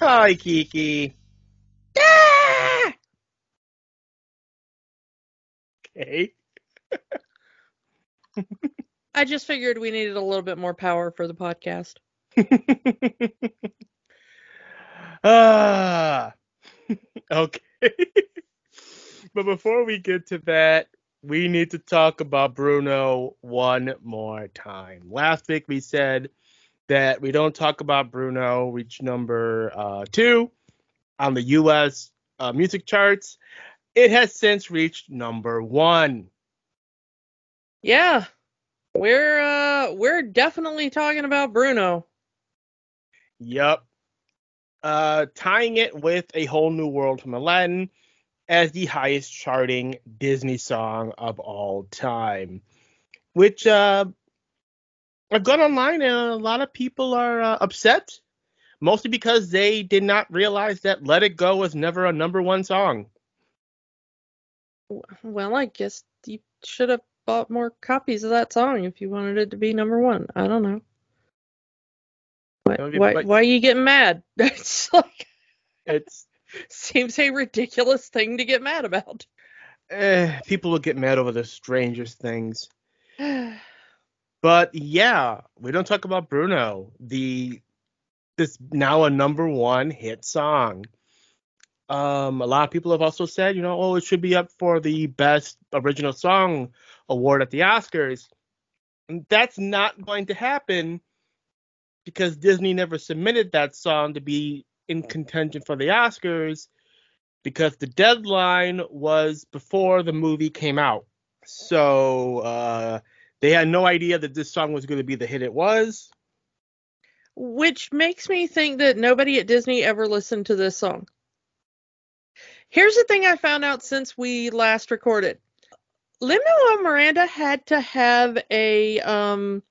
Hi, Kiki. Ah! Okay. I just figured we needed a little bit more power for the podcast. ah, okay. but before we get to that, we need to talk about Bruno one more time. Last week we said that we don't talk about Bruno, reach number uh, two on the U.S. Uh, music charts. It has since reached number one. Yeah, we're uh, we're definitely talking about Bruno. Yep. Uh, tying it with A Whole New World from Aladdin as the highest charting Disney song of all time. Which uh, I've gone online and a lot of people are uh, upset, mostly because they did not realize that Let It Go was never a number one song. Well, I guess you should have bought more copies of that song if you wanted it to be number one. I don't know. Why, why, why are you getting mad? It's like it's seems a ridiculous thing to get mad about. Eh, people will get mad over the strangest things. but yeah, we don't talk about Bruno, the this now a number one hit song. Um, a lot of people have also said, you know, oh, it should be up for the best original song award at the Oscars. And that's not going to happen because Disney never submitted that song to be in contention for the Oscars because the deadline was before the movie came out. So uh, they had no idea that this song was going to be the hit it was. Which makes me think that nobody at Disney ever listened to this song. Here's the thing I found out since we last recorded. Lin Manuel Miranda had to have a um,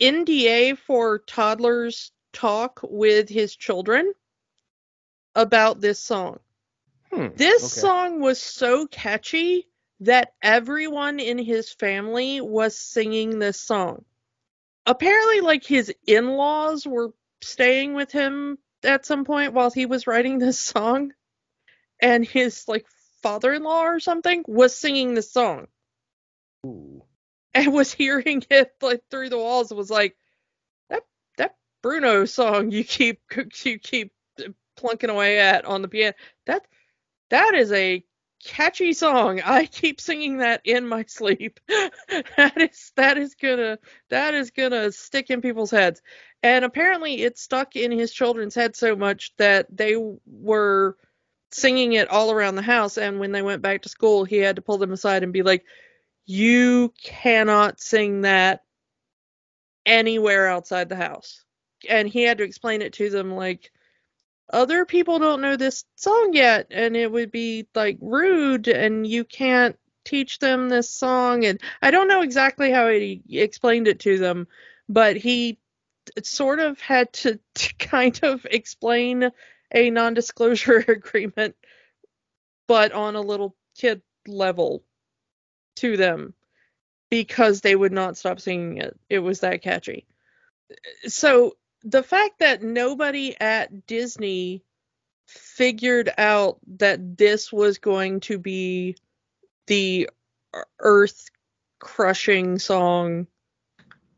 NDA for toddlers talk with his children about this song. Hmm, this okay. song was so catchy that everyone in his family was singing this song. Apparently, like his in laws were staying with him at some point while he was writing this song, and his like father in law or something was singing this song. Ooh and was hearing it like through the walls It was like that that Bruno song you keep you keep uh, plunking away at on the piano that that is a catchy song. I keep singing that in my sleep. That is that is gonna that is gonna stick in people's heads. And apparently it stuck in his children's head so much that they were singing it all around the house. And when they went back to school he had to pull them aside and be like you cannot sing that anywhere outside the house. And he had to explain it to them like other people don't know this song yet and it would be like rude and you can't teach them this song and I don't know exactly how he explained it to them but he sort of had to, to kind of explain a non-disclosure agreement but on a little kid level to them because they would not stop singing it. It was that catchy. So the fact that nobody at Disney figured out that this was going to be the earth crushing song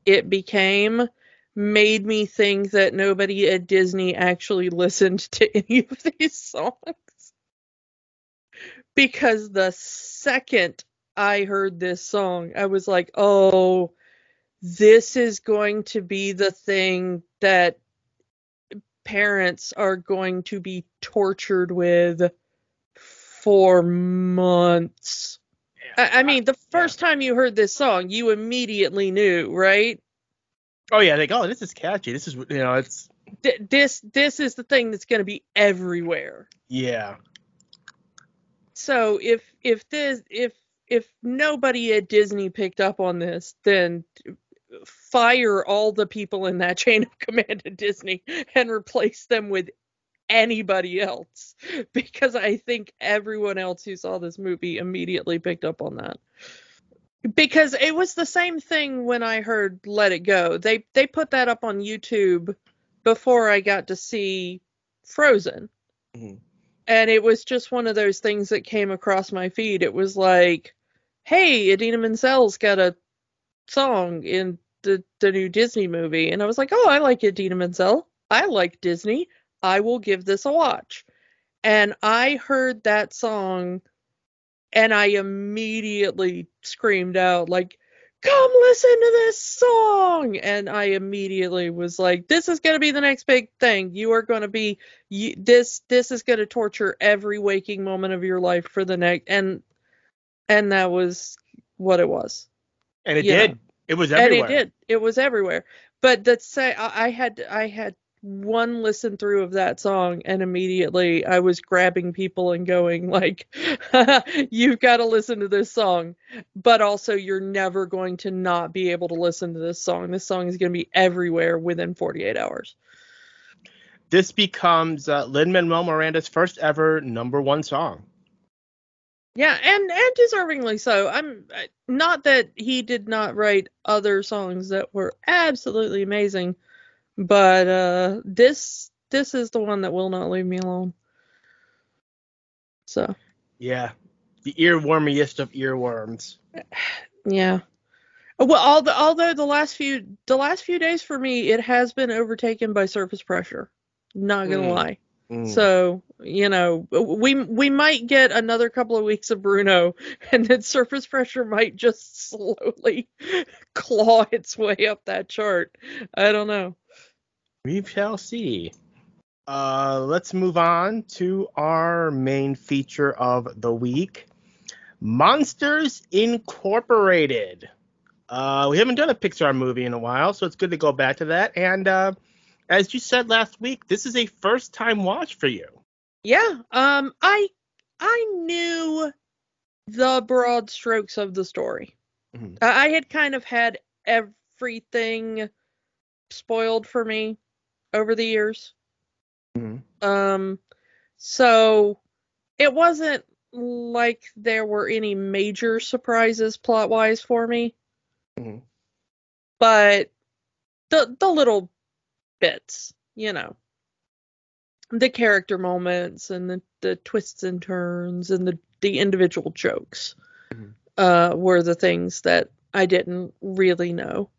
it became made me think that nobody at Disney actually listened to any of these songs. Because the second I heard this song, I was like, oh, this is going to be the thing that parents are going to be tortured with for months. Yeah. I, I, mean, the first yeah. time you heard this song, you immediately knew, right? Oh yeah, like oh, this is catchy. This is you know, it's th- this this is the thing that's going to be everywhere. Yeah. So if if this if if nobody at Disney picked up on this, then fire all the people in that chain of command at Disney and replace them with anybody else because I think everyone else who saw this movie immediately picked up on that. Because it was the same thing when I heard Let It Go. They they put that up on YouTube before I got to see Frozen. Mhm. And it was just one of those things that came across my feed. It was like, "Hey, Idina Menzel's got a song in the the new Disney movie." And I was like, "Oh, I like Idina Menzel. I like Disney. I will give this a watch." And I heard that song and I immediately screamed out like come listen to this song and i immediately was like this is going to be the next big thing you are going to be you, this this is going to torture every waking moment of your life for the next and and that was what it was And it did. It was everywhere. and it did. It was everywhere. But that say I, I had i had one listen through of that song and immediately i was grabbing people and going like you've got to listen to this song. But also you're never going to not be able to listen to this song. This song is going to be everywhere within 48 hours. This becomes uh, Lin Manuel Miranda's first ever number one song. Yeah and and deservingly so i'm not that he did not write other songs that were absolutely amazing but uh this this is the one that will not leave me alone so Yeah. The earwormiest of earworms. yeah well although although the last few the last few days for me it has been overtaken by surface pressure not gonna Mm. lie Mm. So, you know, we we might get another couple of weeks of Bruno and then surface pressure might just slowly claw its way up that chart. I don't know. We shall see. Uh, let's move on to our main feature of the week Monsters Incorporated. Uh, we haven't done a Pixar movie in a while, so it's good to go back to that. And uh, as you said last week, this is a first time watch for you. Yeah, um I I knew the broad strokes of the story. Mhm. I had kind of had everything spoiled for me over the years. Mhm. Um, so it wasn't like there were any major surprises plot wise for me, Mhm. but the the little bits, you know, the character moments and the, the twists and turns and the the individual jokes Mhm. uh, were the things that I didn't really know.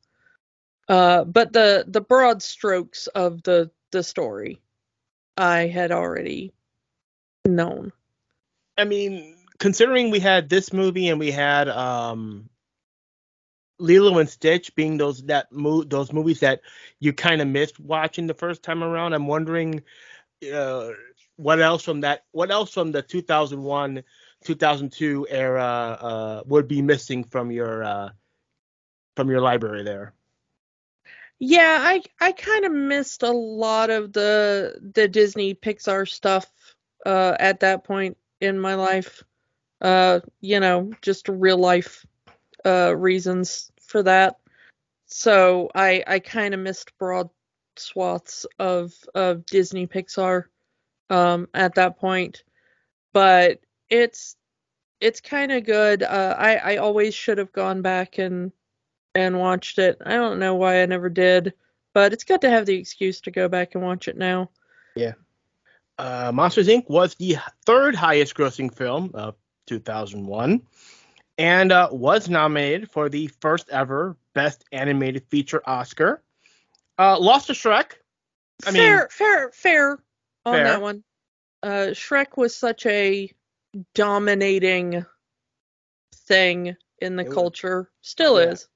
Uh, but the the broad strokes of the the story I had already known. I mean, considering we had this movie and we had um, Lilo and Stitch being those that mo- those movies that you kind of missed watching the first time around, I'm wondering uh, what else from that what else from the 2001 2002 era uh, would be missing from your uh, from your library there. Yeah, I I kind of missed a lot of the the Disney Pixar stuff uh, at that point in my life. Uh, you know, just real life uh, reasons for that. So I I kind of missed broad swaths of of Disney Pixar um, at that point, but it's it's kind of good. Uh, I I always should have gone back and and watched it. I don't know why I never did, but it's good to have the excuse to go back and watch it now. Yeah. Uh, Monsters Inc. was the third highest grossing film of 2001 and uh, was nominated for the first ever Best Animated Feature Oscar. Uh, lost to Shrek. I mean- fair, fair, fair on Fair. that one. Uh, Shrek was such a dominating thing in the It was- culture, still Yeah. is.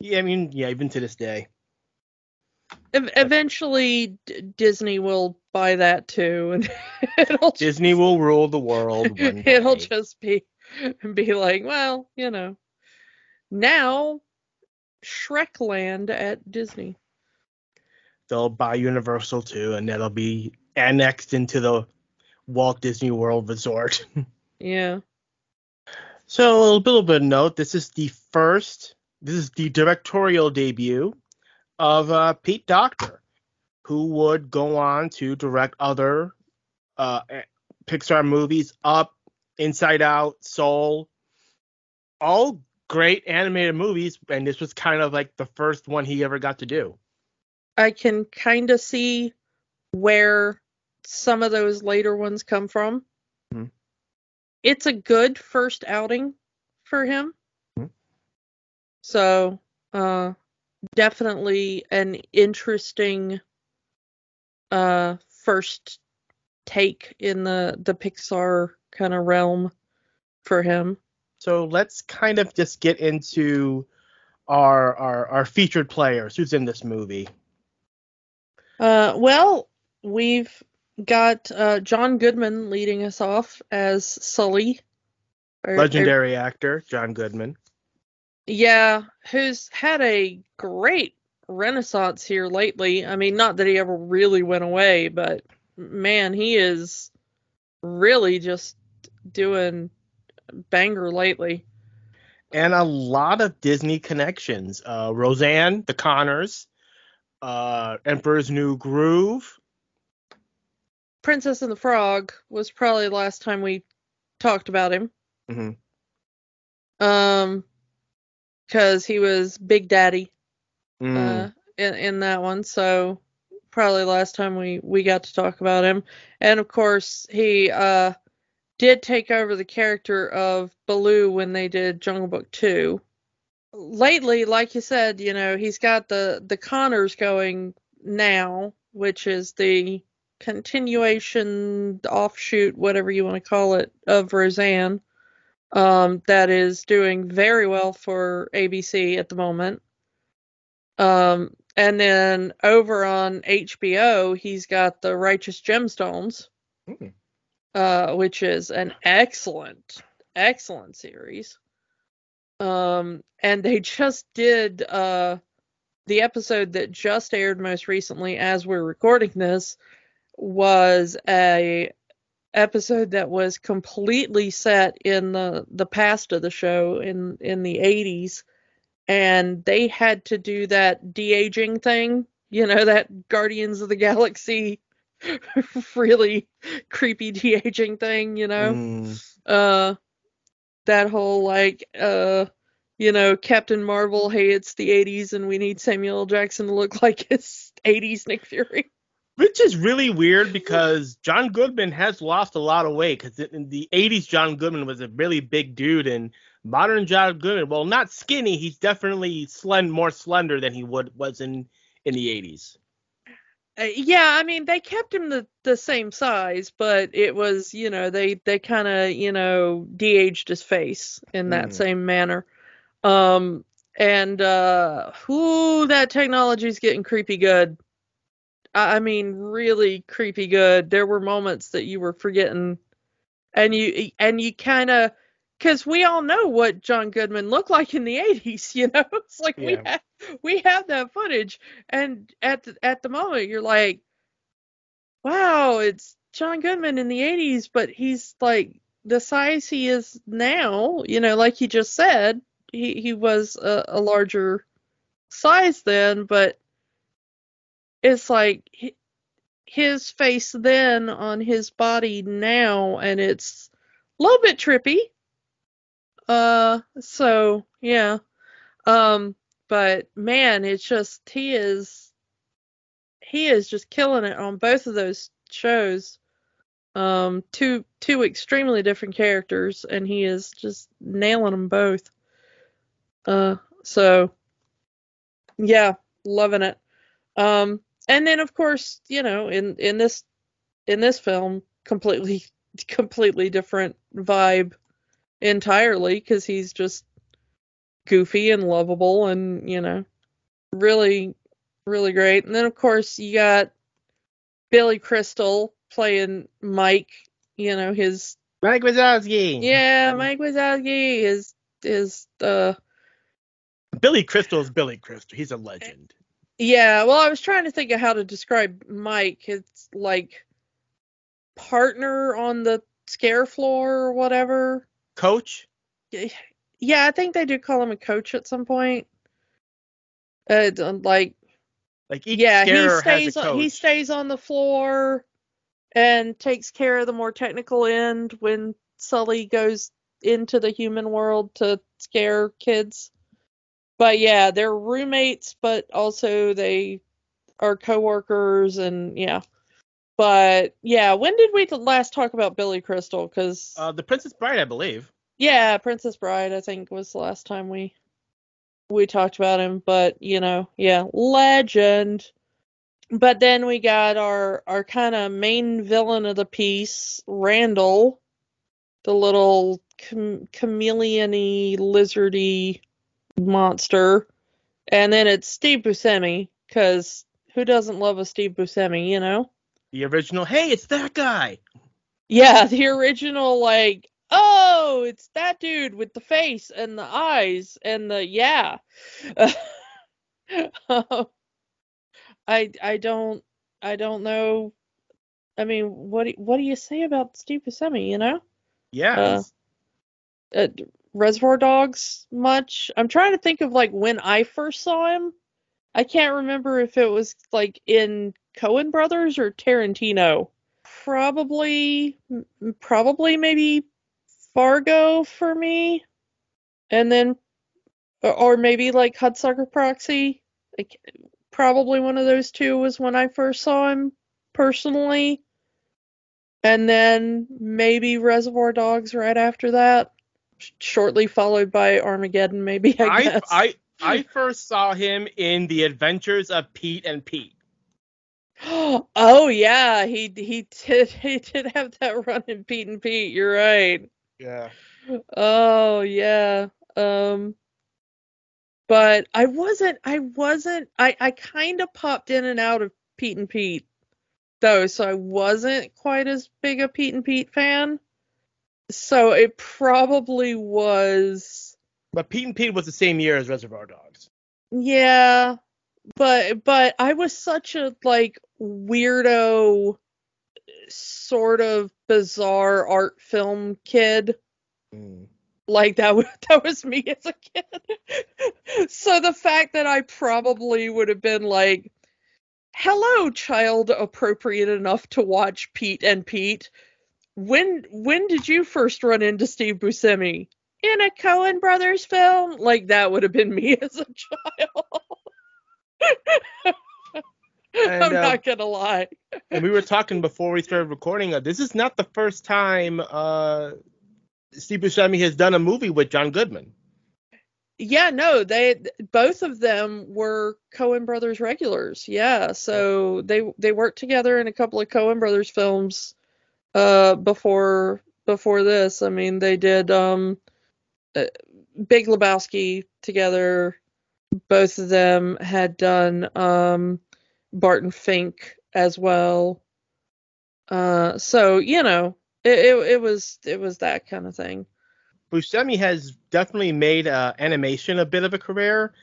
Yeah, I mean, yeah, even to this day. Ev- eventually, D- Disney will buy that too, and it'll just, Disney will rule the world. It'll just be be like, well, you know, now Shrekland at Disney. they'll buy Universal too, and that'll be annexed into the Walt Disney World Resort. Yeah. so a little bit of a note: this is the first, this is the directorial debut of uh, Pete Docter, who would go on to direct other uh, Pixar movies, Up, Inside Out, Soul, all great animated movies, and this was kind of like the first one he ever got to do. I can kind of see where some of those later ones come from. Mhm. It's a good first outing for him. Mhm. So, uh, definitely an interesting uh first take in the the Pixar kind of realm for him. So let's kind of just get into our our, our featured players. Who's in this movie? Uh, well, we've got uh, John Goodman leading us off as Sully. Or- or- Legendary actor John Goodman. yeah, who's had a great renaissance here lately. I mean, not that he ever really went away, but man, he is really just doing banger lately. and a lot of Disney connections. Uh, Roseanne, The Connors, uh, Emperor's New Groove. Princess and the Frog was probably the last time we talked about him. hmm Um, because he was Big Daddy. Mm. uh, in in that one. So probably last time we we got to talk about him, and of course he uh did take over the character of Baloo when they did Jungle Book two. Lately, like you said, you know he's got the the Connors going now, which is the continuation, offshoot, whatever you want to call it, of Roseanne. Um, that is doing very well for ABC at the moment. Um, and then over on HBO, he's got the Righteous Gemstones, Hmm. Uh, which is an excellent, excellent series. Um, and they just did uh, the episode that just aired most recently, as we're recording this, was a episode that was completely set in the the past of the show in in the 80s and they had to do that de-aging thing you know that guardians of the galaxy really creepy de-aging thing you know Mm. uh that whole like uh you know captain marvel hey it's the 80s and we need samuel L. jackson to look like his 80s nick fury Which is really weird because John Goodman has lost a lot of weight. Because in the 80s, John Goodman was a really big dude, and modern John Goodman, well, not skinny, he's definitely slend more slender than he would was in in the 80s. Uh, yeah, I mean they kept him the the same size, but it was you know they they kind of you know de-aged his face in that Mm. same manner. Um and uh whoo that technology's getting creepy good. I, I mean really creepy good. There were moments that you were forgetting and you and you kind of cuz we all know what John Goodman looked like in the 80s, you know? It's like we have we have that footage and at the, at the moment you're like wow it's john goodman in the 80s but he's like the size he is now you know like you just said he, he was a, a larger size then but it's like hi- his face then on his body now and it's a little bit trippy uh so yeah um but man, it's just he is he is just killing it on both of those shows. Um, two two extremely different characters, and he is just nailing them both. Uh, so yeah, loving it. Um, and then of course, you know, in in this in this film, completely completely different vibe entirely because he's just goofy and lovable and you know really really great and then of course you got billy crystal playing mike you know his Mike Wazowski. yeah mike wazowski is is uh Billy Crystal is Billy Crystal. He's a legend. Yeah, well, I was trying to think of how to describe Mike. It's like partner on the scare floor or whatever. Coach. Yeah, I think they do call him a coach at some point. Uh, like Like each yeah, he stays on, he stays on the floor and takes care of the more technical end when Sully goes into the human world to scare kids. But yeah, they're roommates, but also they are coworkers and yeah. But yeah, when did we last talk about Billy Crystal? Because Uh, the Princess Bride, I believe. yeah, Princess Bride, I think was the last time we we talked about him. But you know, yeah, legend. But then we got our our kind of main villain of the piece, Randall, the little cham- chameleon-y, lizardy monster, and then it's Steve Buscemi, because who doesn't love a Steve Buscemi, you know? The original. Hey, it's that guy. Yeah, the original like, oh, it's that dude with the face and the eyes and the yeah. I I don't I don't know. I mean, what do, what do you say about Steve Buscemi, you know? Yeah. Uh, Uh, Reservoir Dogs much? I'm trying to think of like when I first saw him. I can't remember if it was like in Coen Brothers or Tarantino. Probably, probably maybe Fargo for me, and then, or, maybe like Hudsucker Proxy. Like, probably one of those two was when I first saw him personally, and then maybe Reservoir Dogs right after that, shortly followed by Armageddon. Maybe I, I, guess. I I first saw him in The Adventures of Pete and Pete. oh yeah, he he did he did have that run in Pete and Pete. You're right. Yeah. Oh yeah. Um but I wasn't I wasn't I I kind of popped in and out of Pete and Pete though, so I wasn't quite as big a Pete and Pete fan. So it probably was But Pete and Pete was the same year as Reservoir Dogs. yeah, but but I was such a like weirdo sort of bizarre art film kid. Mm. like that was that was me as a kid. so the fact that I probably would have been like, "Hello, child appropriate enough to watch Pete and Pete. When when did you first run into Steve Buscemi?" In a Coen Brothers film? Like that would have been me as a child. And, I'm uh, not gonna lie. and we were talking before we started recording. Uh, this is not the first time uh, Steve Buscemi has done a movie with John Goodman. Yeah, no, they both of them were Coen Brothers regulars. Yeah, so they they worked together in a couple of Cohen Brothers films uh before before this. I mean, they did um uh, Big Lebowski together. Both of them had done um Barton Fink as well. Uh so, you know, it it, it was it was that kind of thing. Buscemi has definitely made uh, animation a bit of a career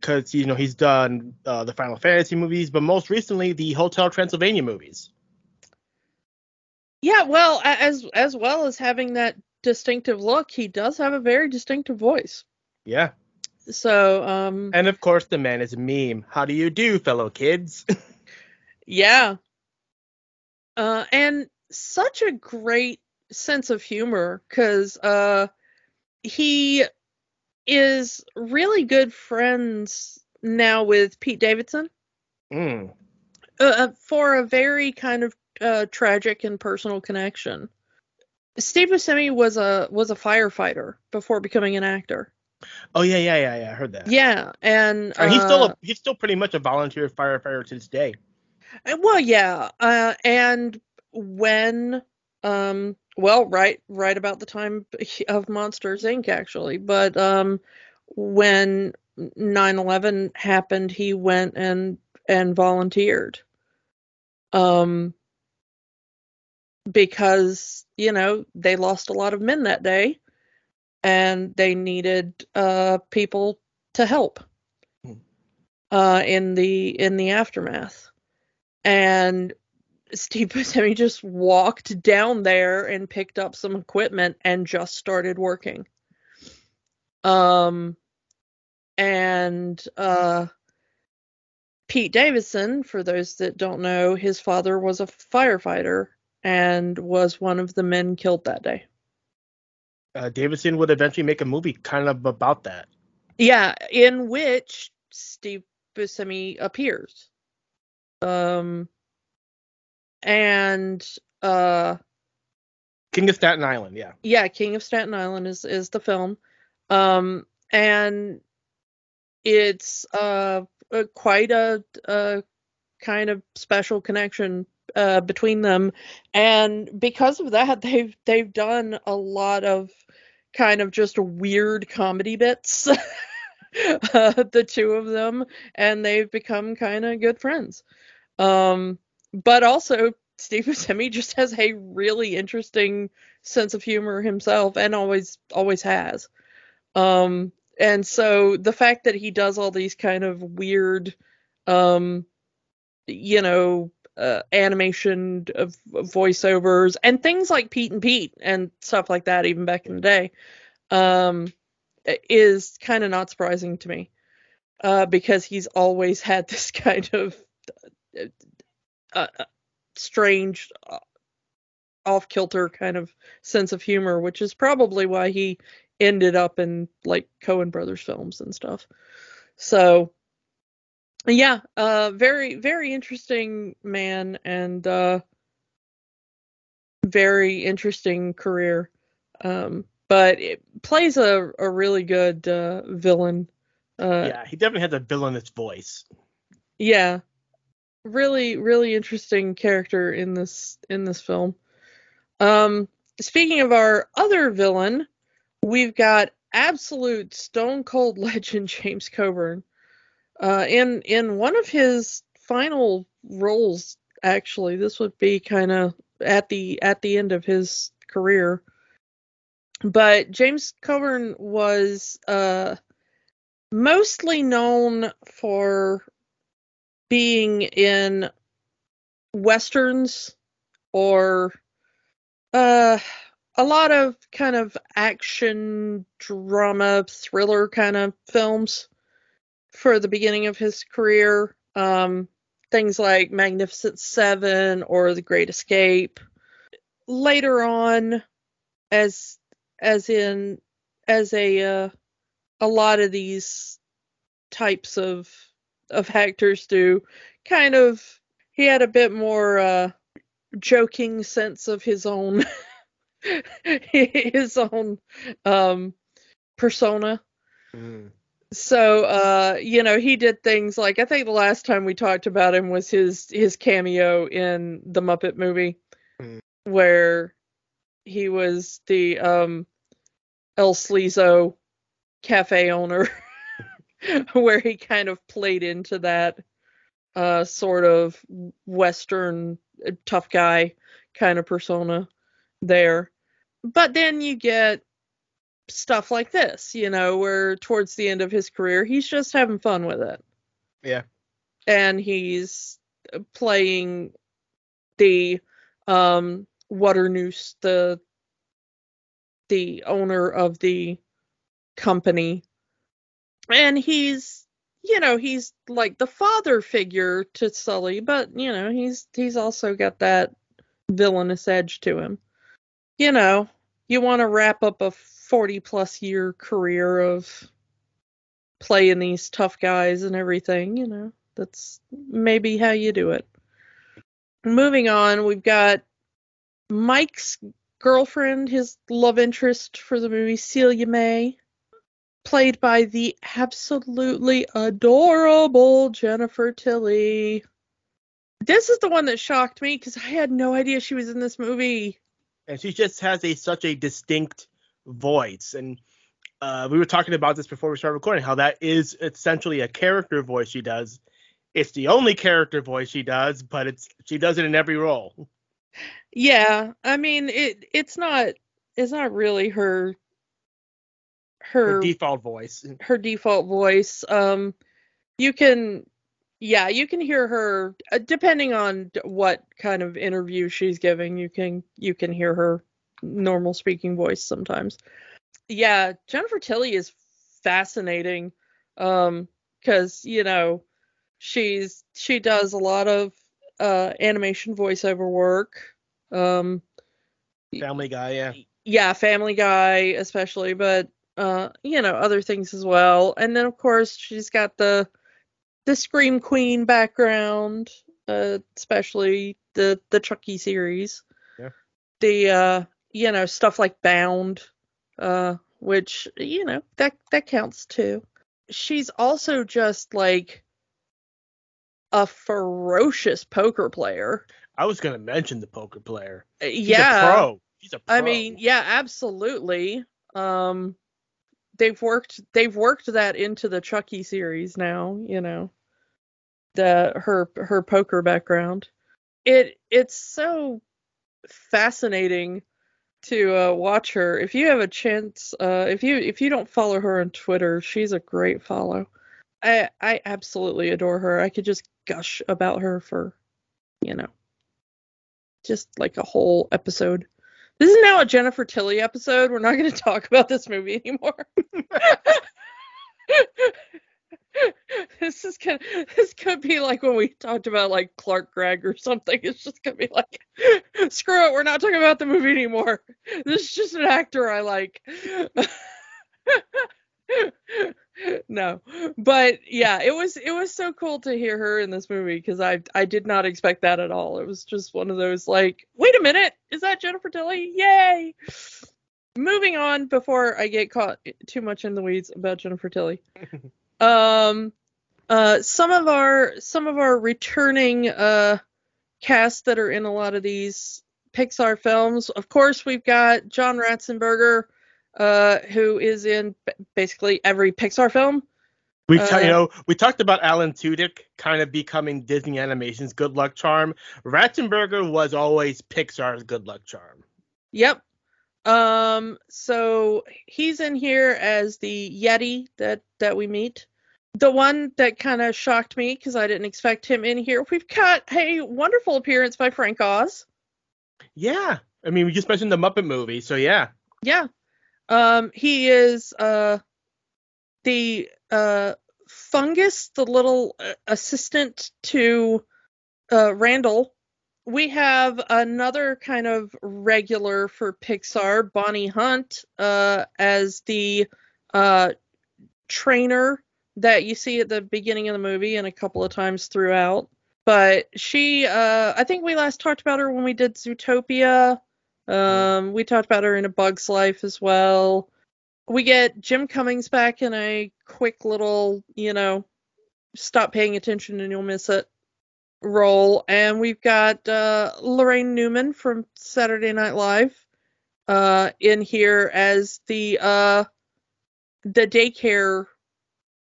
because you know he's done uh, the Final Fantasy movies, but most recently the Hotel Transylvania movies. Yeah, well, as as well as having that distinctive look, he does have a very distinctive voice. Yeah, So, um, and of course the man is a meme. How do you do, fellow kids? yeah. Uh, and such a great sense of humor because uh, he is really good friends now with Pete Davidson mm. uh, uh, for a very kind of uh, tragic and personal connection. Steve Buscemi was a was a firefighter before becoming an actor. Oh yeah, yeah, yeah, yeah. I heard that. Yeah, and And he's still uh, a, he's still pretty much a volunteer firefighter to this day. Uh, Well, yeah, uh, and when, um, well, right, right about the time of Monsters Inc. actually, but um, when 9/11 happened, he went and and volunteered, um, because you know they lost a lot of men that day, and they needed uh people to help. Hmm. uh, in the in the aftermath, and Steve Buscemi just walked down there and picked up some equipment and just started working. Um, and uh, Pete Davidson, for those that don't know, his father was a firefighter and was one of the men killed that day. Uh, Davidson would eventually make a movie kind of about that. Yeah, in which Steve Buscemi appears. Um, and uh, King of Staten Island, yeah. Yeah, King of Staten Island is is the film. Um, and it's uh quite a, a kind of special connection uh, between them, and because of that, they've they've done a lot of kind of just weird comedy bits. uh, the two of them, and they've become kind of good friends. Um, but also, Steve Buscemi just has a really interesting sense of humor himself, and always always has. Um, and so the fact that he does all these kind of weird um you know uh, animation of, voiceovers and things like Pete and Pete and stuff like that even back in the day um is kind of not surprising to me uh because he's always had this kind of uh, uh, uh strange off kilter kind of sense of humor which is probably why he ended up in like Coen Brothers films and stuff. So yeah, uh very very interesting man and uh very interesting career. Um but it plays a, a really good uh villain. Uh Yeah, he definitely has a villainous voice. Yeah. Really really interesting character in this in this film. Um speaking of our other villain, we've got absolute stone cold legend James Coburn. Uh, in in one of his final roles, actually, this would be kind of at the at the end of his career. But James Coburn was uh, mostly known for being in westerns or uh a lot of kind of action drama thriller kind of films for the beginning of his career um, things like magnificent seven or the great escape later on as as in as a uh, a lot of these types of of actors do kind of he had a bit more uh joking sense of his own his own um, persona. Mm. So uh, you know, he did things like I think the last time we talked about him was his his cameo in the Muppet movie, mm. where he was the um, El Sleazo cafe owner, where he kind of played into that uh, sort of Western uh, tough guy kind of persona there. But then you get stuff like this, you know, where towards the end of his career, he's just having fun with it. Yeah. And he's playing the um Waternoose, the the owner of the company. And he's you know, he's like the father figure to Sully, but you know, he's he's also got that villainous edge to him. You know, you want to wrap up a 40 plus year career of playing these tough guys and everything, you know, that's maybe how you do it. Moving on, we've got Mike's girlfriend, his love interest for the movie, Celia Mae, played by the absolutely adorable Jennifer Tilly. This is the one that shocked me because I had no idea she was in this movie and she just has a such a distinct voice. And uh, we were talking about this before we started recording, how that is essentially a character voice she does. It's the only character voice she does, but it's she does it in every role. Yeah, I mean it. It's not. It's not really her. Her, her default voice. Her default voice. Um, you can yeah you can hear her uh, depending on what kind of interview she's giving you can you can hear her normal speaking voice sometimes yeah jennifer tilly is fascinating um because you know she's she does a lot of uh animation voiceover work um Family Guy, yeah. yeah, Family Guy especially, but uh, you know, other things as well. And then of course she's got the the Scream Queen background, uh, especially the the Chucky series. Yeah. The uh, you know, stuff like Bound, uh, which, you know, that that counts too. She's also just like a ferocious poker player. I was gonna mention the poker player. She's yeah. a pro. She's a pro. I mean, yeah, absolutely. Um, they've worked they've worked that into the Chucky series now. You know, the her her poker background. It it's so fascinating to uh, watch her. If you have a chance, uh, if you if you don't follow her on Twitter, she's a great follow. I I absolutely adore her. I could just gush about her for, you know, just like a whole episode. This is now a Jennifer Tilly episode. We're not going to talk about this movie anymore. this is gonna this could be like when we talked about like Clark Gregg or something. It's just gonna be like, screw it, we're not talking about the movie anymore. This is just an actor I like. no, but yeah, it was it was so cool to hear her in this movie because I I did not expect that at all. It was just one of those like, wait a minute, is that Jennifer Tilly? Yay! Moving on before I get caught too much in the weeds about Jennifer Tilly. um, uh, some of our some of our returning uh casts that are in a lot of these Pixar films. Of course, we've got John Ratzenberger uh, who is in basically every Pixar film. We Uh, you know we talked about Alan Tudyk kind of becoming Disney Animation's good luck charm. Ratzenberger was always Pixar's good luck charm. Yep. Um, so he's in here as the Yeti that that we meet. The one that kind of shocked me because I didn't expect him in here. We've got a wonderful appearance by Frank Oz. Yeah, I mean we just mentioned the Muppet movie, so yeah. Yeah. Um, he is uh the uh fungus, the little uh, assistant to uh Randall. We have another kind of regular for Pixar, Bonnie Hunt, uh as the uh trainer that you see at the beginning of the movie and a couple of times throughout. But she uh I think we last talked about her when we did Zootopia. Um, we talked about her in A Bug's Life as well. We get Jim Cummings back in a quick little, you know, stop paying attention and you'll miss it role. And we've got uh, Laraine Newman from Saturday Night Live uh, in here as the uh, the daycare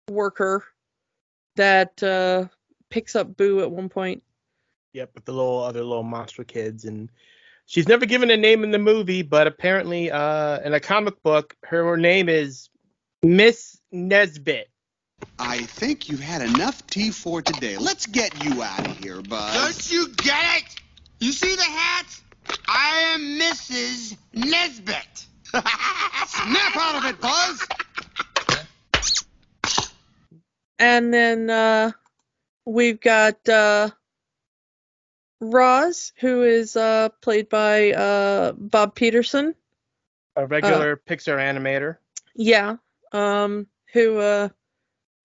worker that uh, picks up Boo at one point. Yep, with the little other little monster kids and she's never given a name in the movie, but apparently uh in a comic book her name is Miss Nesbit. I think you've had enough tea for today. Let's get you out of here, Buzz. Don't you get it? You see the hat? I am Mrs. Nesbit. Snap out of it, Buzz! And then uh, we've got uh, Roz, who is uh, played by uh, Bob Peterson. A regular Pixar animator. Yeah, um, who uh,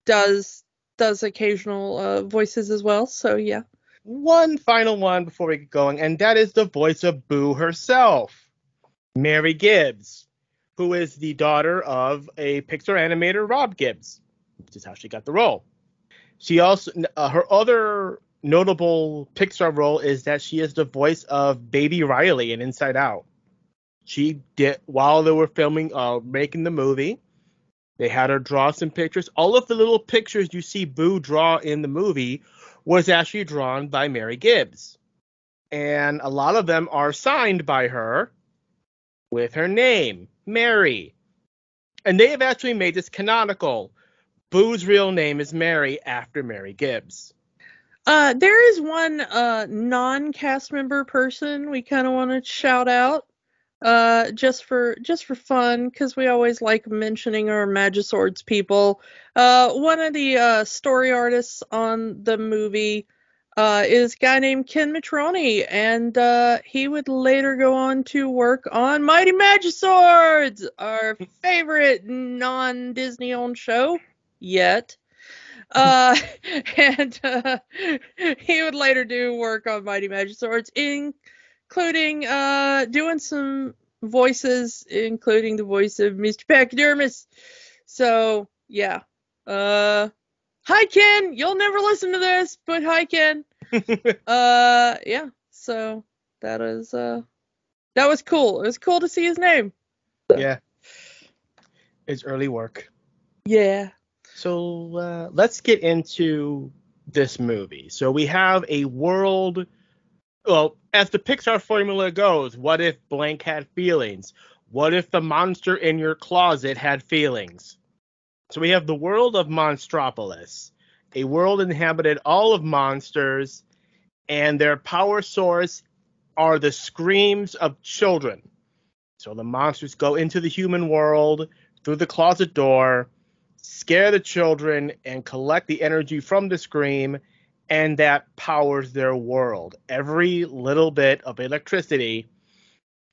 does does occasional uh, voices as well. So yeah, One final one before we get going, and that is the voice of Boo herself, Mary Gibbs, who is the daughter of a Pixar animator, Rob Gibbs, which is how she got the role. She also uh, her other notable Pixar role is that she is the voice of Baby Riley in Inside Out. She did while they were filming, uh, making the movie. They had her draw some pictures. All of the little pictures you see Boo draw in the movie was actually drawn by Mary Gibbs. And a lot of them are signed by her with her name, Mary. And they have actually made this canonical. Boo's real name is Mary after Mary Gibbs. Uh, there is one uh, non-cast member person we kind of want to shout out, uh, just for just for fun, because we always like mentioning our Magiswords people. Uh, one of the uh, story artists on the movie uh, is a guy named Ken Mitchroney, and uh, he would later go on to work on Mighty Magiswords, our favorite non-Disney owned show yet. Uh, and uh, he would later do work on Mighty Magiswords, including uh, doing some voices, including the voice of Mr. Pachydermis. So yeah. Uh, hi Ken, you'll never listen to this, but hi Ken. uh, yeah. So that is uh, that was cool. It was cool to see his name. yeah. It's early work. Yeah. So uh, let's get into this movie. So we have a world. Well, as the Pixar formula goes, what if blank had feelings? What if the monster in your closet had feelings? So we have the world of Monstropolis, a world inhabited all of monsters, and their power source are the screams of children. So the monsters go into the human world through the closet door scare the children and collect the energy from the scream and that powers their world. Every little bit of electricity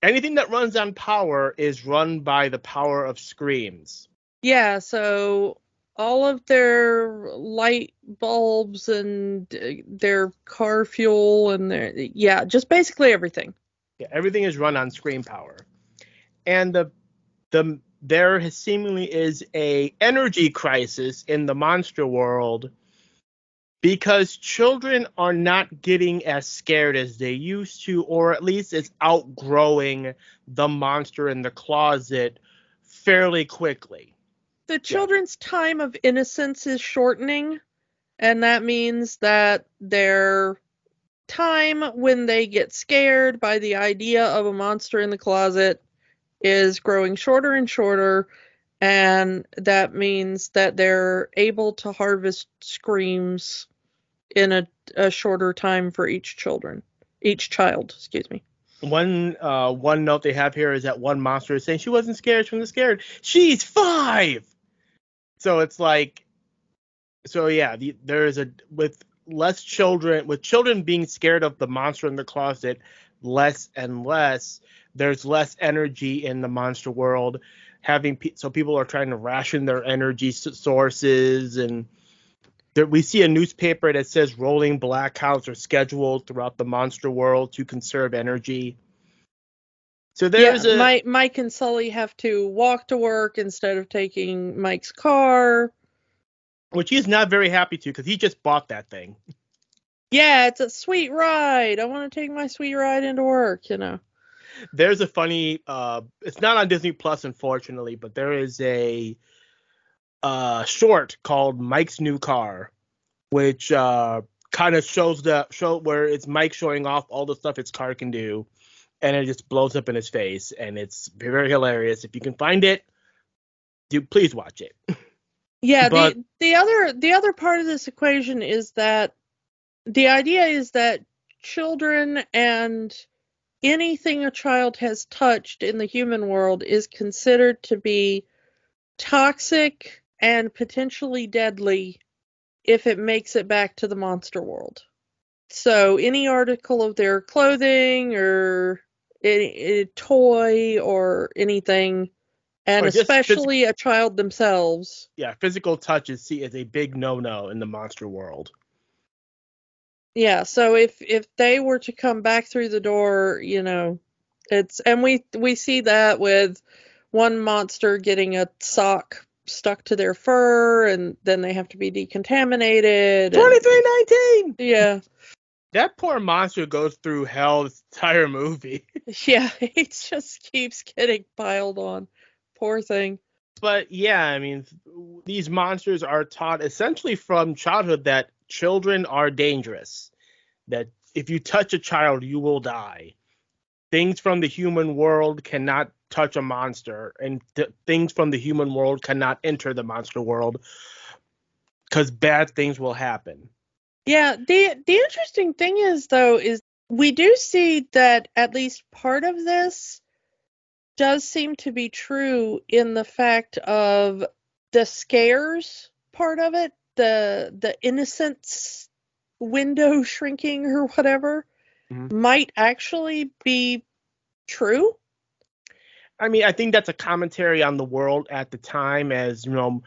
anything that runs on power is run by the power of screams. Yeah, so all of their light bulbs and uh, their car fuel and their yeah, just basically everything. yeah, everything is run on scream power. And the the there has seemingly is a energy crisis in the monster world because children are not getting as scared as they used to or at least it's outgrowing the monster in the closet fairly quickly. The children's time of innocence is shortening, and that means that their time when they get scared by the idea of a monster in the closet is growing shorter and shorter, and that means that they're able to harvest screams in a, a shorter time for each children, each child, excuse me. one uh one note they have here is that one monster is saying she wasn't scared she wasn't scared she's five so it's like so yeah the, there is a with less children with children being scared of the monster in the closet less and less there's less energy in the monster world having pe- so people are trying to ration their energy s- sources and there, we see a newspaper that says rolling blackouts are scheduled throughout the monster world to conserve energy so there's yeah, a Mike, Mike and Sully have to walk to work instead of taking Mike's car. which he's not very happy to because he just bought that thing Yeah, it's a sweet ride. I want to take my sweet ride into work, you know. There's a funny uh it's not on disney plus unfortunately but there is a uh short called mike's new car which uh kind of shows the show where it's mike showing off all the stuff its car can do and it just blows up in his face and it's very hilarious. If you can find it do please watch it. Yeah, But- the the other the other part of this equation is that the idea is that children and anything a child has touched in the human world is considered to be toxic and potentially deadly if it makes it back to the monster world. So any article of their clothing or a, a toy or anything and Or just phys- especially a child themselves yeah physical touch is see is a big no-no in the monster world Yeah, so if if they were to come back through the door, you know, it's and we we see that with one monster getting a sock stuck to their fur and then they have to be decontaminated. 2319 yeah. that poor monster goes through hell this entire movie Yeah, it just keeps getting piled on. Poor thing. but yeah, I mean, these monsters are taught essentially from childhood that children are dangerous. That if you touch a child, you will die. Things from the human world cannot touch a monster, and th- things from the human world cannot enter the monster world. because bad things will happen. Yeah, the the interesting thing is though is we do see that at least part of this does seem to be true in the fact of the scares part of it, the the innocence window shrinking or whatever Mhm. might actually be true. I mean, I think that's a commentary on the world at the time, as you know.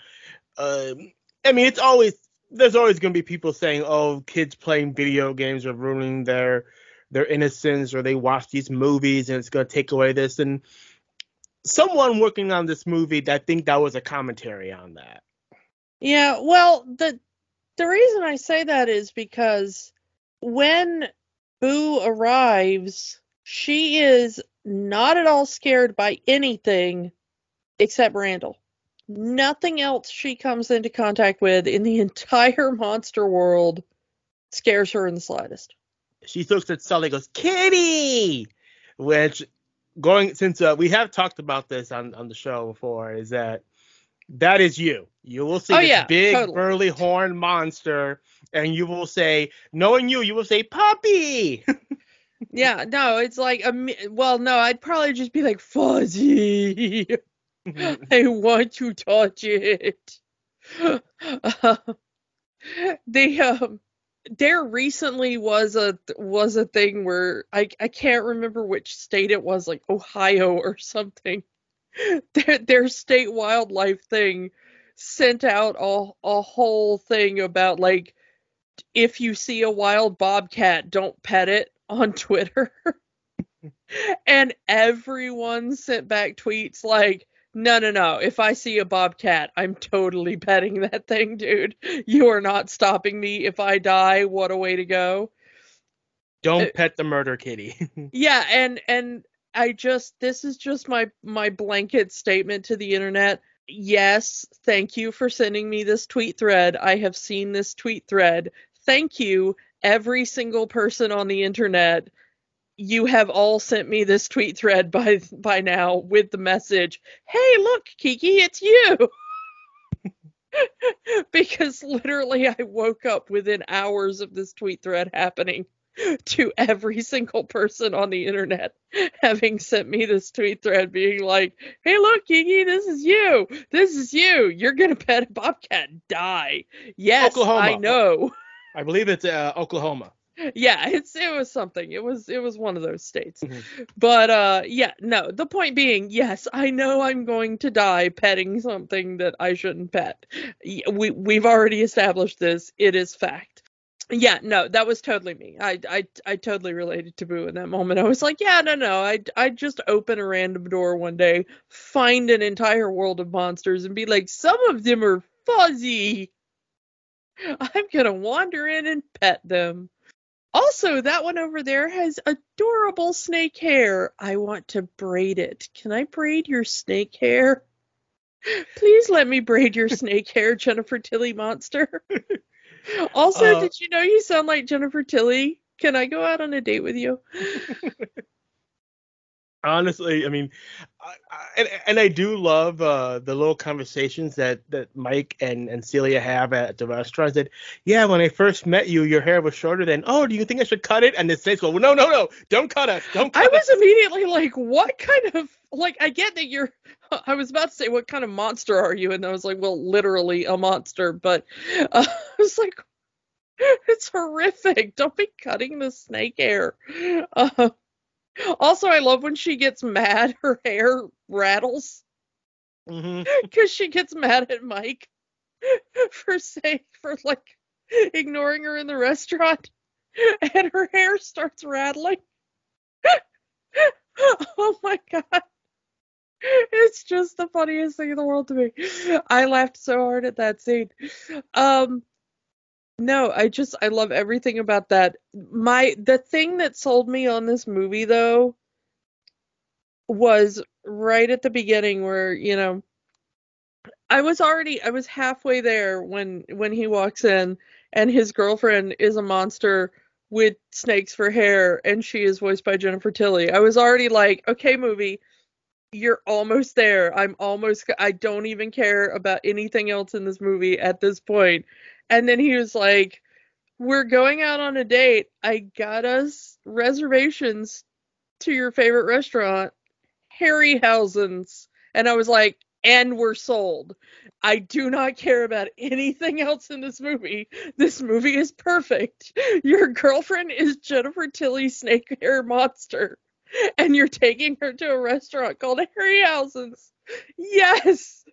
Uh, I mean, it's always there's always going to be people saying, "Oh, kids playing video games are ruining their their innocence," or they watch these movies and it's going to take away this. And someone working on this movie, I think that was a commentary on that. Yeah, well, the the reason I say that is because when Boo arrives, she is not at all scared by anything except Randall. Nothing else she comes into contact with in the entire monster world scares her in the slightest. She looks at Sully, and goes, "Kitty," which going since uh, we have talked about this on on the show before, is that that is you. You will see Oh, this yeah, big totally. burly horn monster, and you will say, knowing you, you will say puppy. Yeah, no, it's like a mi- well, no, I'd probably just be like fuzzy. I want to touch it. Uh, they um there recently was a was a thing where I I can't remember which state it was like Ohio or something. Their their state wildlife thing sent out a a whole thing about like if you see a wild bobcat don't pet it on Twitter. and everyone sent back tweets like no, no, no. If I see a bobcat, I'm totally petting that thing, dude. You are not stopping me. If I die, what a way to go. Don't Uh, pet the murder kitty. Yeah, and and I just this is just my my blanket statement to the internet. Yes, thank you for sending me this tweet thread. I have seen this tweet thread. Thank you every single person on the internet. You have all sent me this tweet thread by by now with the message, "Hey, look, Kiki, it's you." because literally I woke up within hours of this tweet thread happening to every single person on the internet having sent me this tweet thread being like, hey, look, Kiki, this is you. This is you. You're going to pet a bobcat and die. Yes, Oklahoma. I know. I believe it's uh, Oklahoma. Yeah, it's it was something. It was it was one of those states. Mhm. But uh yeah, no, the point being, yes, I know I'm going to die petting something that I shouldn't pet. We we've already established this. It is fact. Yeah, no, that was totally me. I I I totally related to Boo in that moment. I was like, yeah, no, no. I I just open a random door one day, find an entire world of monsters and be like, some of them are fuzzy. I'm to wander in and pet them. Also, that one over there has adorable snake hair. I want to braid it. Can I braid your snake hair? Please let me braid your snake hair, Jennifer Tilly monster. also, Uh, did you know you sound like Jennifer Tilly? Can I go out on a date with you? honestly, I mean, I, I, and, and I do love uh, the little conversations that, that Mike and, and Celia have at the restaurant. That yeah, when I first met you, your hair was shorter than. Oh, do you think I should cut it? And the snakes go, well, no, no, no, don't cut us, don't cut it. I was us. immediately like, what kind of like I get that you're I was about to say what kind of monster are you? And I was like, well, literally a monster, but uh, I was like it's horrific. Don't be cutting the snake hair. Uh, also, I love when she gets mad, her hair rattles because she gets mad at Mike for saying for like ignoring her in the restaurant, and her hair starts rattling. oh my god. It's just the funniest thing in the world to me. I laughed so hard at that scene. Um no, I just I love everything about that. My the thing that sold me on this movie though was right at the beginning where, you know, I was already I was halfway there when when he walks in and his girlfriend is a monster with snakes for hair and she is voiced by Jennifer Tilly. I was already like, okay, movie, you're almost there. I'm almost I don't even care about anything else in this movie at this point. And then he was like, "We're going out on a date. I got us reservations to your favorite restaurant, Harryhausen's." And I was like, "And we're sold." I do not care about anything else in this movie. This movie is perfect. Your girlfriend is Jennifer Tilly Snake Hair Monster and you're taking her to a restaurant called Harryhausen's. Yes,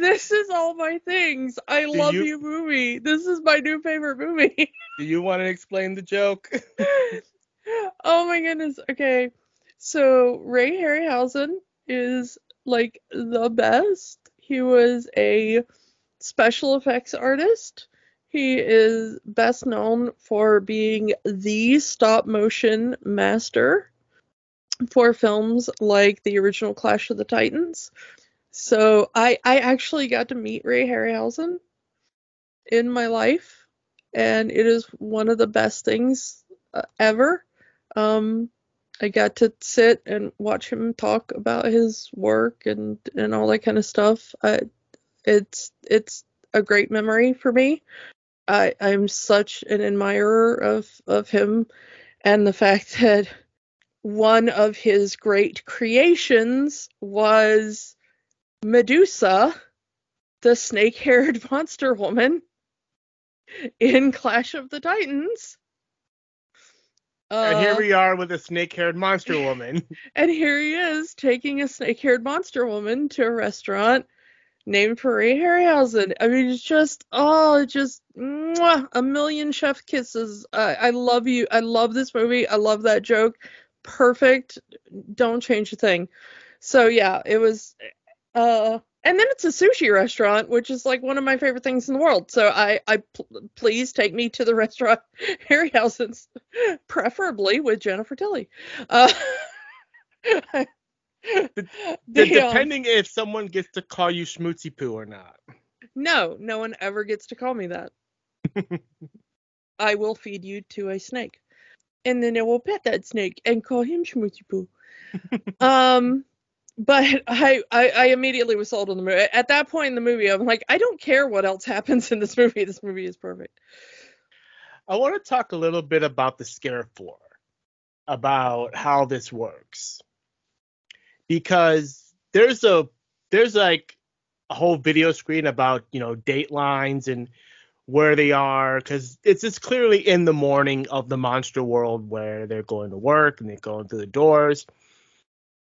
this is all my things. I Do love you- you... movie. This is my new favorite movie. Do you want to explain the joke? oh my goodness. Okay. So Ray Harryhausen is like the best. He was a special effects artist. He is best known for being the stop motion master for films like the original Clash of the Titans. So I I actually got to meet Ray Harryhausen in my life and it is one of the best things uh, ever. Um, I got to sit and watch him talk about his work and and all that kind of stuff. I, it's it's a great memory for me. I I'm such an admirer of of him and the fact that one of his great creations was Medusa, the snake-haired monster woman in Clash of the Titans. and here Uh, we are with a snake-haired monster woman. and here he is taking a snake-haired monster woman to a restaurant named Ray Harryhausen. I mean, it's just oh, it's just mwah, a million chef kisses. I I love you. I love this movie. I love that joke. Perfect. Don't change a thing. So yeah, it was. Uh, and then it's a sushi restaurant, which is like one of my favorite things in the world. So I, I pl- please take me to the restaurant Harryhausen's, preferably with Jennifer Tilly. Uh, D- the, um, Depending if someone gets to call you schmootsy poo or not. no, no one ever gets to call me that. I will feed you to a snake, and then I will pet that snake and call him Schmootsy Poo. um, but I, I, I immediately was sold on the movie. At that point in the movie, I'm like, I don't care what else happens in this movie. This movie is perfect. I want to talk a little bit about the scare floor, about how this works, because there's a there's like a whole video screen about you know datelines and where they are, because it's it's clearly in the morning of the monster world where they're going to work and they're going through the doors,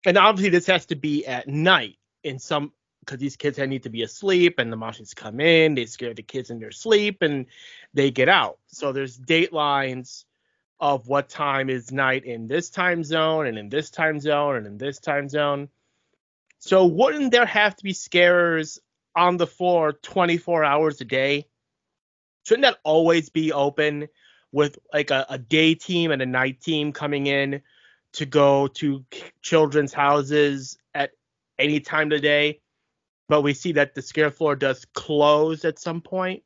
and obviously this has to be at night in some because these kids need to be asleep and the monsters come in, they scare the kids in their sleep and they get out. So there's date lines of what time is night in this time zone and in this time zone and in this time zone. So wouldn't there have to be scarers on the floor 24 hours a day? Shouldn't that always be open with like a, a day team and a night team coming in to go to children's houses at any time of the day? But we see that the scare floor does close at some point.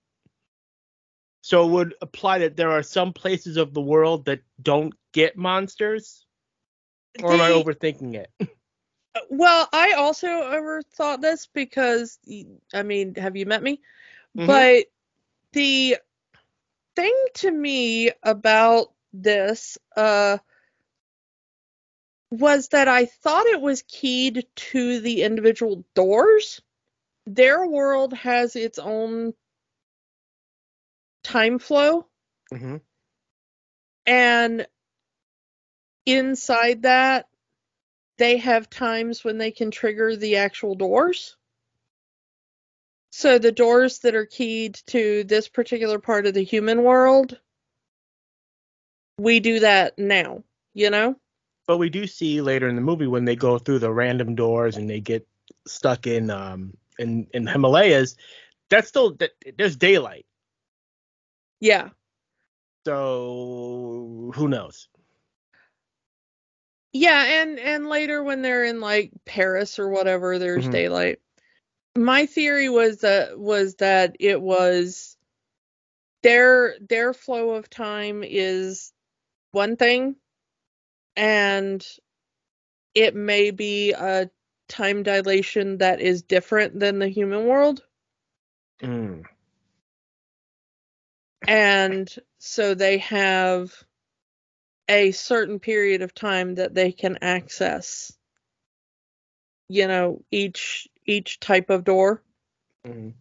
So it would apply that there are some places of the world that don't get monsters? Or am I overthinking it? Well, I also overthought this because, I mean, have you met me? Mhm. But the thing to me about this uh, was that I thought it was keyed to the individual doors. Their world has its own time flow, hmm and inside that, they have times when they can trigger the actual doors. So the doors that are keyed to this particular part of the human world, we do that now, you know? But we do see later in the movie when they go through the random doors and they get stuck in um in in the Himalayas, that's still that there's daylight. Yeah. So who knows? Yeah, and and later when they're in like Paris or whatever, there's Mhm. daylight. My theory was that was that it was their their flow of time is one thing and it may be a time dilation that is different than the human world. Mm. And so they have a certain period of time that they can access you know each each type of door Mm.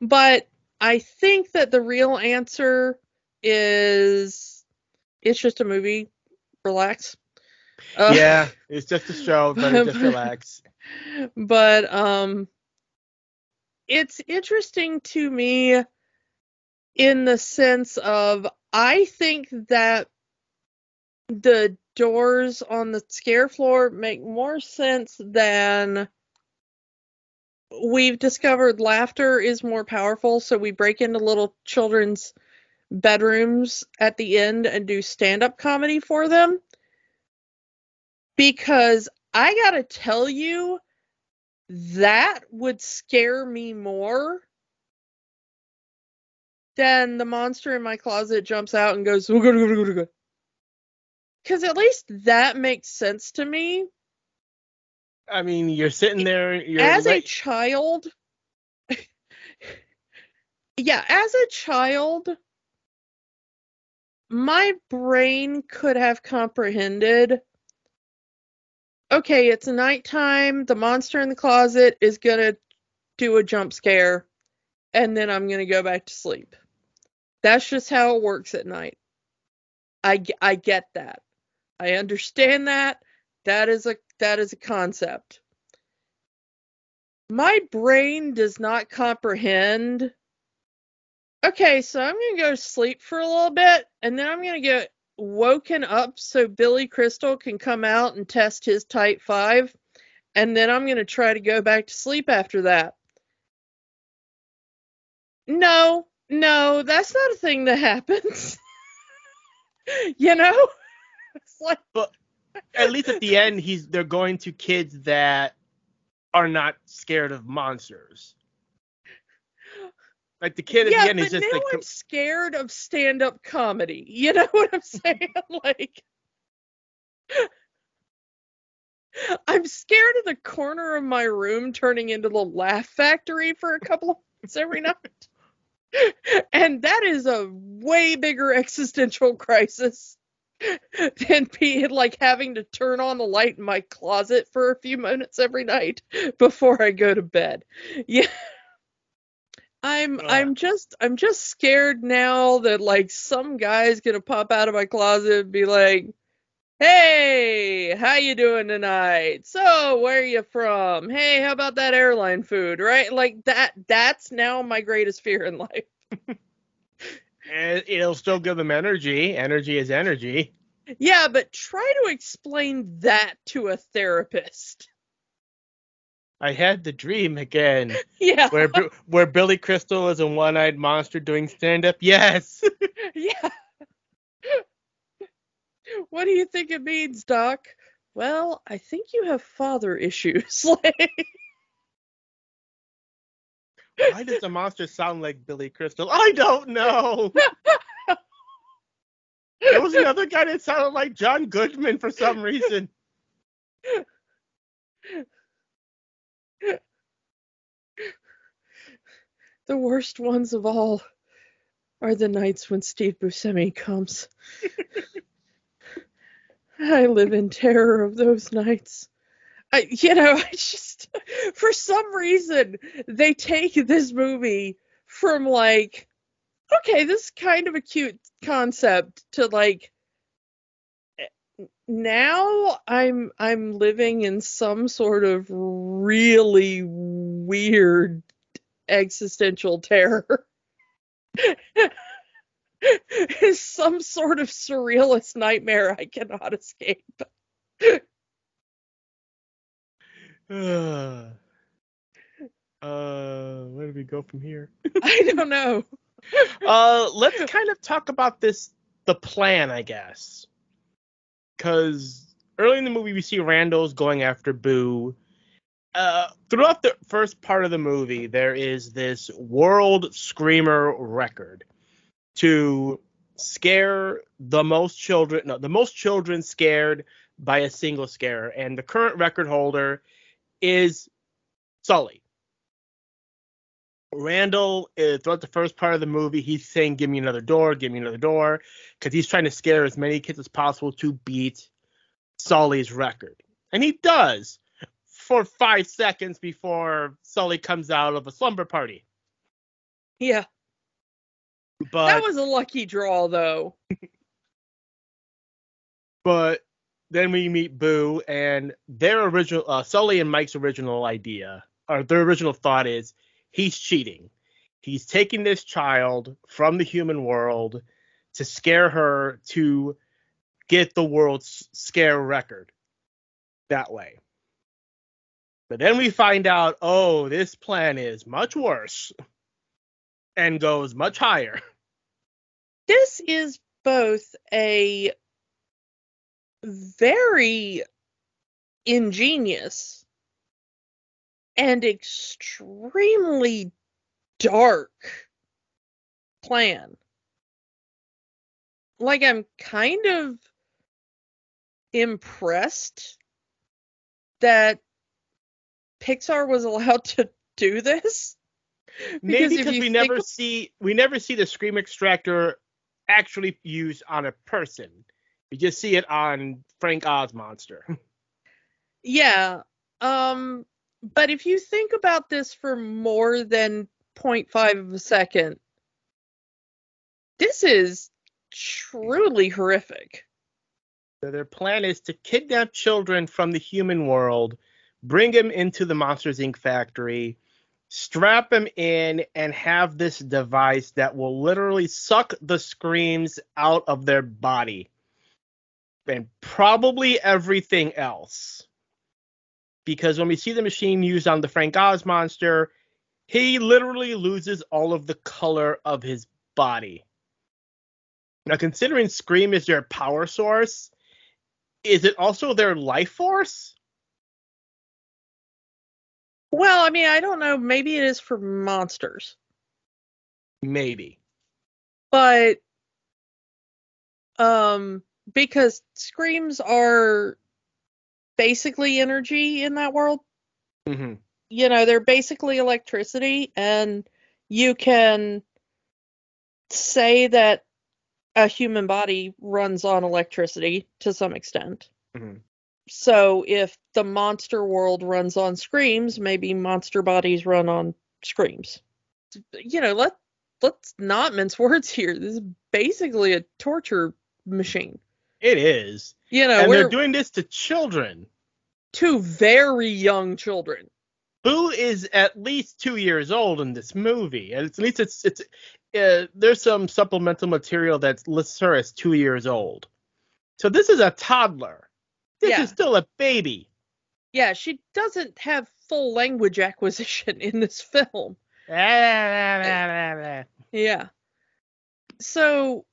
but i think that the real answer is it's just a movie relax Uh, yeah, it's just a show. but just relax. but um it's interesting to me in the sense of I think that the doors on the scare floor make more sense than we've discovered laughter is more powerful so we break into little children's bedrooms at the end and do stand-up comedy for them because I got to tell you that would scare me more than the monster in my closet jumps out and goes because at least that makes sense to me I mean, you're sitting there. You're as a child yeah as a child my brain could have comprehended okay it's nighttime the monster in the closet is gonna do a jump scare and then i'm gonna go back to sleep. That's just how it works at night. I, I get that. I understand that. That is a that is a concept. My brain does not comprehend okay so i'm gonna go to sleep for a little bit and then i'm gonna get woken up so billy crystal can come out and test his type 5 and then i'm gonna try to go back to sleep after that. No no that's not a thing that happens. You know? Like at least at the end, he's they're going to kids that are not scared of monsters. Like the kid at yeah, the end is just now like, I'm scared of stand-up comedy. You know what I'm saying? like, I'm scared of the corner of my room turning into the Laugh Factory for a couple of minutes every night. and that is a way bigger existential crisis than being like having to turn on the light in my closet for a few minutes every night before I go to bed. Yeah. I'm Ugh. I'm just I'm just scared now that like some guy's gonna pop out of my closet and be like, Hey, how you doing tonight? So where are you from? Hey, how about that airline food? Right? Like that that's now my greatest fear in life. and it'll still give them energy. Energy is energy. Yeah, but try to explain that to a therapist. I had the dream again, Yeah. where where Billy Crystal is a one-eyed monster doing stand-up. Yes. Yeah. what do you think it means, Doc? Well, I think you have father issues. Why does the monster sound like Billy Crystal? I don't know. There was another guy that sounded like John Goodman for some reason. The worst ones of all are the nights when Steve Buscemi comes. I live in terror of those nights. I, you know, I just, for some reason, they take this movie from like, okay, this is kind of a cute concept to like, eh, now I'm I'm living in some sort of really weird existential terror. is some sort of surrealist nightmare I cannot escape. uh, where do we go from here? I don't know. Uh, let's kind of talk about this, the plan, I guess. Because early in the movie, we see Randall's going after Boo. Uh, throughout the first part of the movie, there is this world screamer record to scare the most children, no, the most children scared by a single scare. And the current record holder is Sully. Randall, uh, throughout the first part of the movie, he's saying, "Give me another door, give me another door," because he's trying to scare as many kids as possible to beat Sully's record, and he does for five seconds before Sully comes out of a slumber party. Yeah. But that was a lucky draw, though. but then we meet Boo, and their original uh, Sully and Mike's original idea, or their original thought is he's cheating. He's taking this child from the human world to scare her to get the world's scare record that way. But then we find out, oh, this plan is much worse and goes much higher. This is both a very ingenious and extremely dark plan. Like, I'm kind of impressed that Pixar was allowed to do this. Maybe because we never of- see we never see the scream extractor actually used on a person. We just see it on Frank Oz monster. Yeah. Um but if you think about this for more than 0.5 of a second, this is truly horrific. So their plan is to kidnap children from the human world, bring them into the Monsters Inc. factory, strap them in, and have this device that will literally suck the screams out of their body and probably everything else. Because when we see the machine used on the Frank Oz monster, he literally loses all of the color of his body. Now, considering Scream is their power source, is it also their life force? Well, I mean, I don't know, maybe it is for monsters, Maybe. but um because screams are basically energy in that world. hmm you know, they're basically electricity, and you can say that a human body runs on electricity to some extent. Mhm. So if the monster world runs on screams, maybe monster bodies run on screams. You know, let let's not mince words here. This is basically a torture machine. It is. You know, and they're doing this to children. two very young children. Boo is at least two years old in this movie, and at least it's it's uh, there's some supplemental material that lists her as two years old. So this is a toddler. This Yeah. is still a baby. Yeah, she doesn't have full language acquisition in this film. yeah. So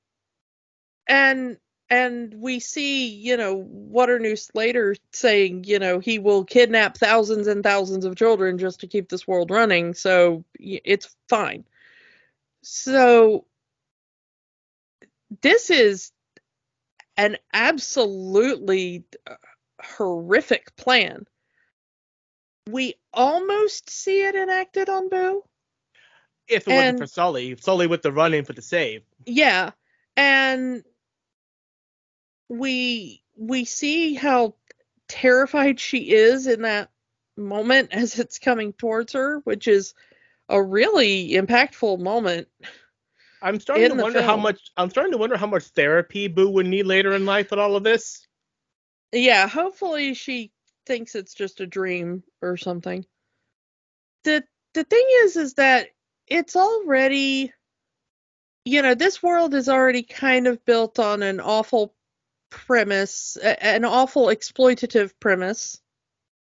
and and we see, you know, Waternoose later saying, you know, he will kidnap thousands and thousands of children just to keep this world running, so it's fine. So this is an absolutely uh, horrific plan. We almost see it enacted on Boo. If it wasn't for Sully, Sully with the run in for the save. Yeah, and we we see how terrified she is in that moment as it's coming towards her, which is a really impactful moment. I'm starting to wonder how much I'm starting to wonder how much therapy Boo would need later in life with all of this. Yeah, hopefully she thinks it's just a dream or something. The the thing is is that it's already you know, this world is already kind of built on an awful premise, an awful exploitative premise,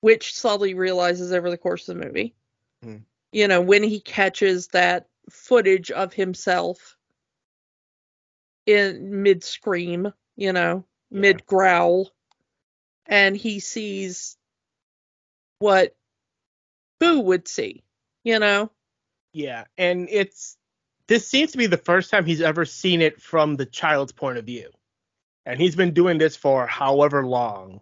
which Sully realizes over the course of the movie. Hmm. You know, when he catches that footage of himself in mid scream, you know, Yeah. mid growl, and he sees what Boo would see, you know? Yeah, and it's this seems to be the first time he's ever seen it from the child's point of view. And he's been doing this for however long.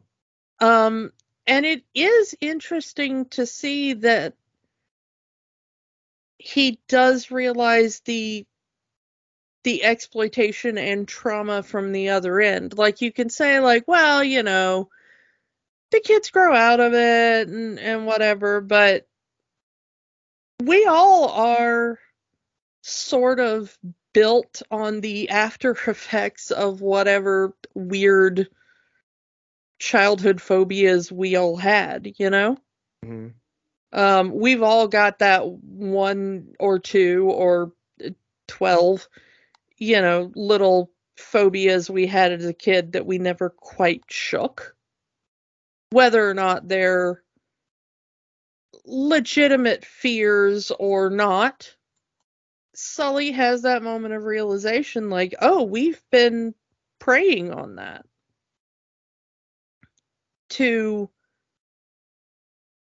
Um, and it is interesting to see that he does realize the the exploitation and trauma from the other end. Like you can say like, well, you know, the kids grow out of it and and whatever, but we all are sort of built on the after effects of whatever weird childhood phobias we all had, you know? Mhm. Um, we've all got that one or two or 12, you know, little phobias we had as a kid that we never quite shook. Whether or not they're legitimate fears or not, Sully has that moment of realization like, oh, we've been preying on that to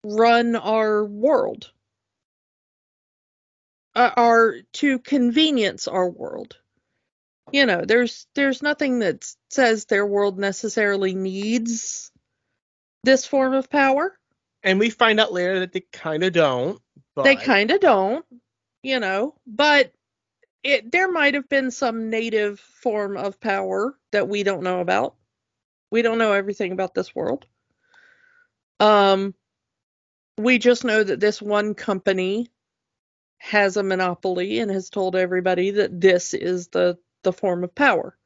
run our world. Uh, our to convenience our world. You know, there's there's nothing that says their world necessarily needs this form of power. And we find out later that they kind of don't. But They kind of don't, you know, but it there might have been some native form of power that we don't know about. We don't know everything about this world. Um we just know that this one company has a monopoly and has told everybody that this is the the form of power.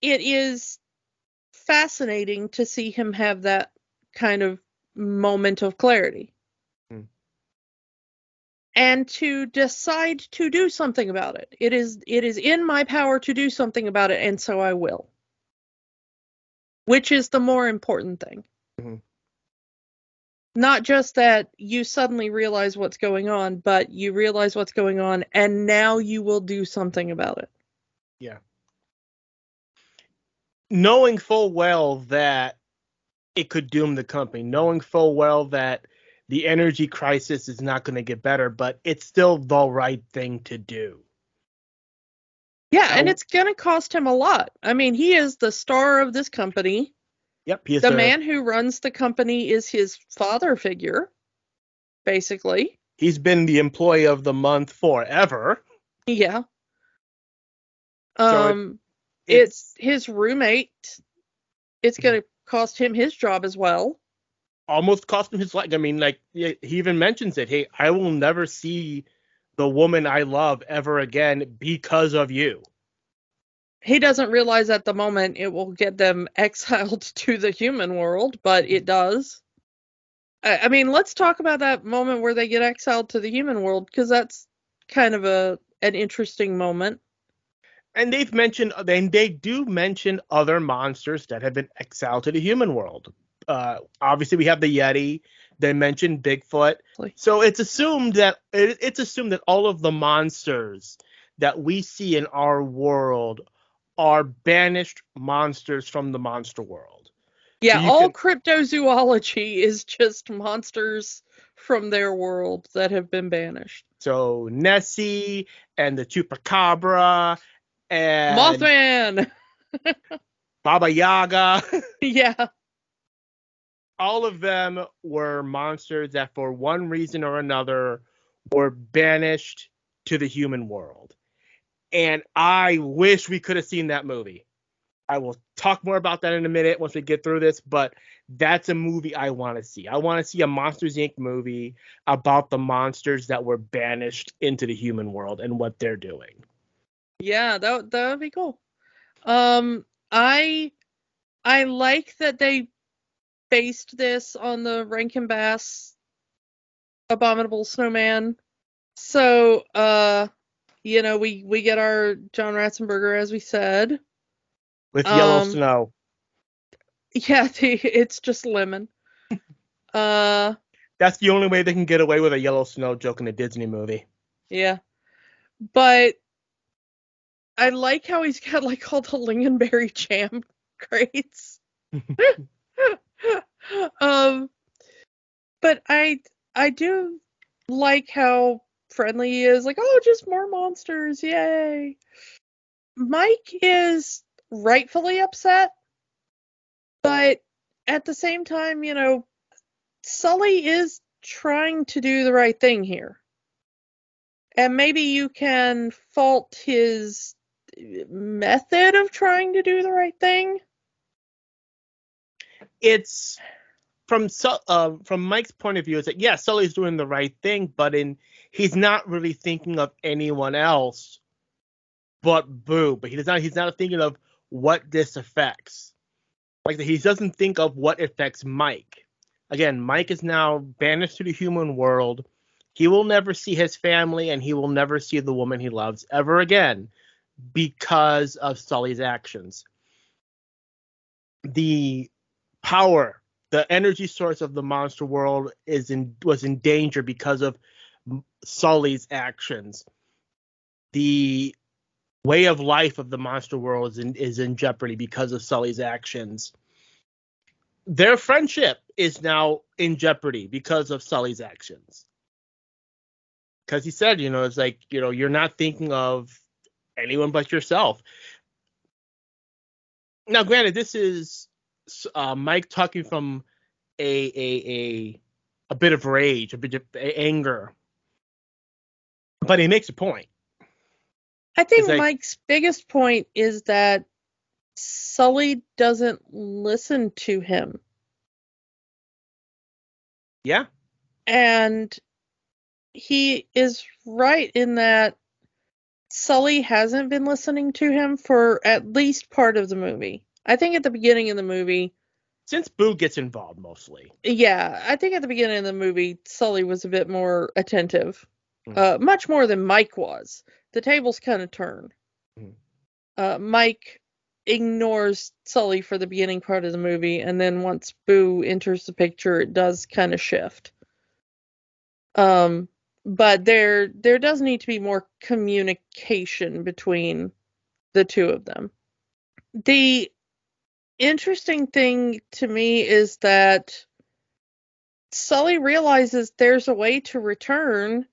It is fascinating to see him have that kind of moment of clarity Hmm. and to decide to do something about it. It is it is in my power to do something about it, and so I will. Which is the more important thing. Mhm. Not just that you suddenly realize what's going on, but you realize what's going on, and now you will do something about it. Yeah. Knowing full well that it could doom the company, knowing full well that the energy crisis is not going to get better, but it's still the right thing to do. Yeah, and it's going to cost him a lot. I mean, he is the star of this company. Yep, the a- man who runs the company is his father figure, basically. He's been the employee of the month forever. Yeah. So it- Um, it's, his roommate. It's going to cost him his job as well. almost cost him his life. I mean, like he even mentions it. Hey, I will never see the woman I love ever again because of you. He doesn't realize at the moment it will get them exiled to the human world, but it does. I, I mean, let's talk about that moment where they get exiled to the human world because that's kind of a an interesting moment. And they've mentioned, and they do mention other monsters that have been exiled to the human world. Uh, obviously, we have the Yeti. They mentioned Bigfoot. So it's assumed that it, it's assumed that all of the monsters that we see in our world are banished monsters from the monster world. Yeah, you all can- cryptozoology is just monsters from their world that have been banished. So Nessie and the Chupacabra and Mothman. Baba Yaga. yeah. all of them were monsters that for one reason or another were banished to the human world. And I wish we could have seen that movie. I will talk more about that in a minute once we get through this, but that's a movie I want to see. I want to see a Monsters Inc. movie about the monsters that were banished into the human world and what they're doing. Yeah, that that would be cool. Um I I like that they based this on the Rankin Bass Abominable Snowman. So, uh you know, we we get our John Ratzenberger as we said. With Yellow Um, Snow. Yeah, the, it's just lemon. uh That's the only way they can get away with a Yellow Snow joke in a Disney movie. Yeah. But I like how he's got like all the lingonberry jam crates. um but I I do like how friendly he is. Like, oh, just more monsters, yay. Mike is rightfully upset, but at the same time, you know, Sully is trying to do the right thing here. And maybe you can fault his method of trying to do the right thing. It's from uh, from Mike's point of view, is that yeah, Sully's doing the right thing, but in he's not really thinking of anyone else but Boo. But he does not he's not thinking of what this affects. Like he doesn't think of what affects Mike. Again, Mike is now banished to the human world. He will never see his family and he will never see the woman he loves ever again because of Sully's actions. The power, the energy source of the monster world is in was in danger because of Sully's actions. The way of life of the monster world is in, is in jeopardy because of Sully's actions. Their friendship is now in jeopardy because of Sully's actions. Because he said, you know, it's like, you know, you're not thinking of anyone but yourself. Now, granted, this is uh, Mike talking from a a a a bit of rage, a bit of anger, but he makes a point. I think like- Mike's biggest point is that Sully doesn't listen to him. Yeah, And he is right in that Sully hasn't been listening to him for at least part of the movie. I think at the beginning of the movie, since Boo gets involved mostly. yeah, I think at the beginning of the movie, Sully was a bit more attentive, Mhm. uh, much more than Mike was. The tables kind of turn. Mhm. Uh, Mike ignores Sully for the beginning part of the movie, and then once Boo enters the picture, it does kind of shift. Um, but there there does need to be more communication between the two of them. The interesting thing to me is that Sully realizes there's a way to return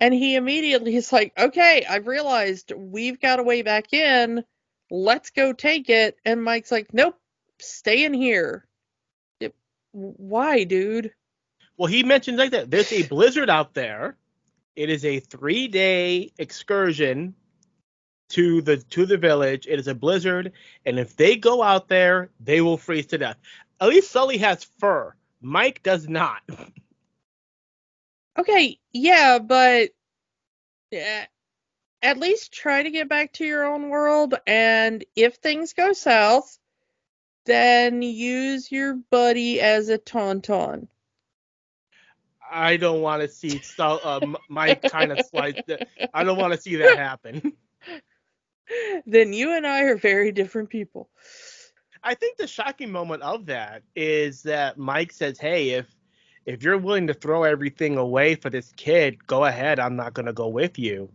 and he immediately is like, "Okay, I've realized we've got a way back in. Let's go take it." And Mike's like, "Nope, stay in here." Yep. Why, dude? Well, he mentions like that. There's a blizzard out there. It is a three day excursion to the to the village. It is a blizzard, and if they go out there, they will freeze to death. At least Sully has fur. Mike does not. Okay, yeah, but yeah, at least try to get back to your own world. And if things go south, then use your buddy as a tauntaun. I don't want to see Sul- uh, M- Mike kind of slice. I don't want to see that happen. then you and I are very different people. I think the shocking moment of that is that Mike says, "Hey, if if you're willing to throw everything away for this kid, go ahead. I'm not to go with you."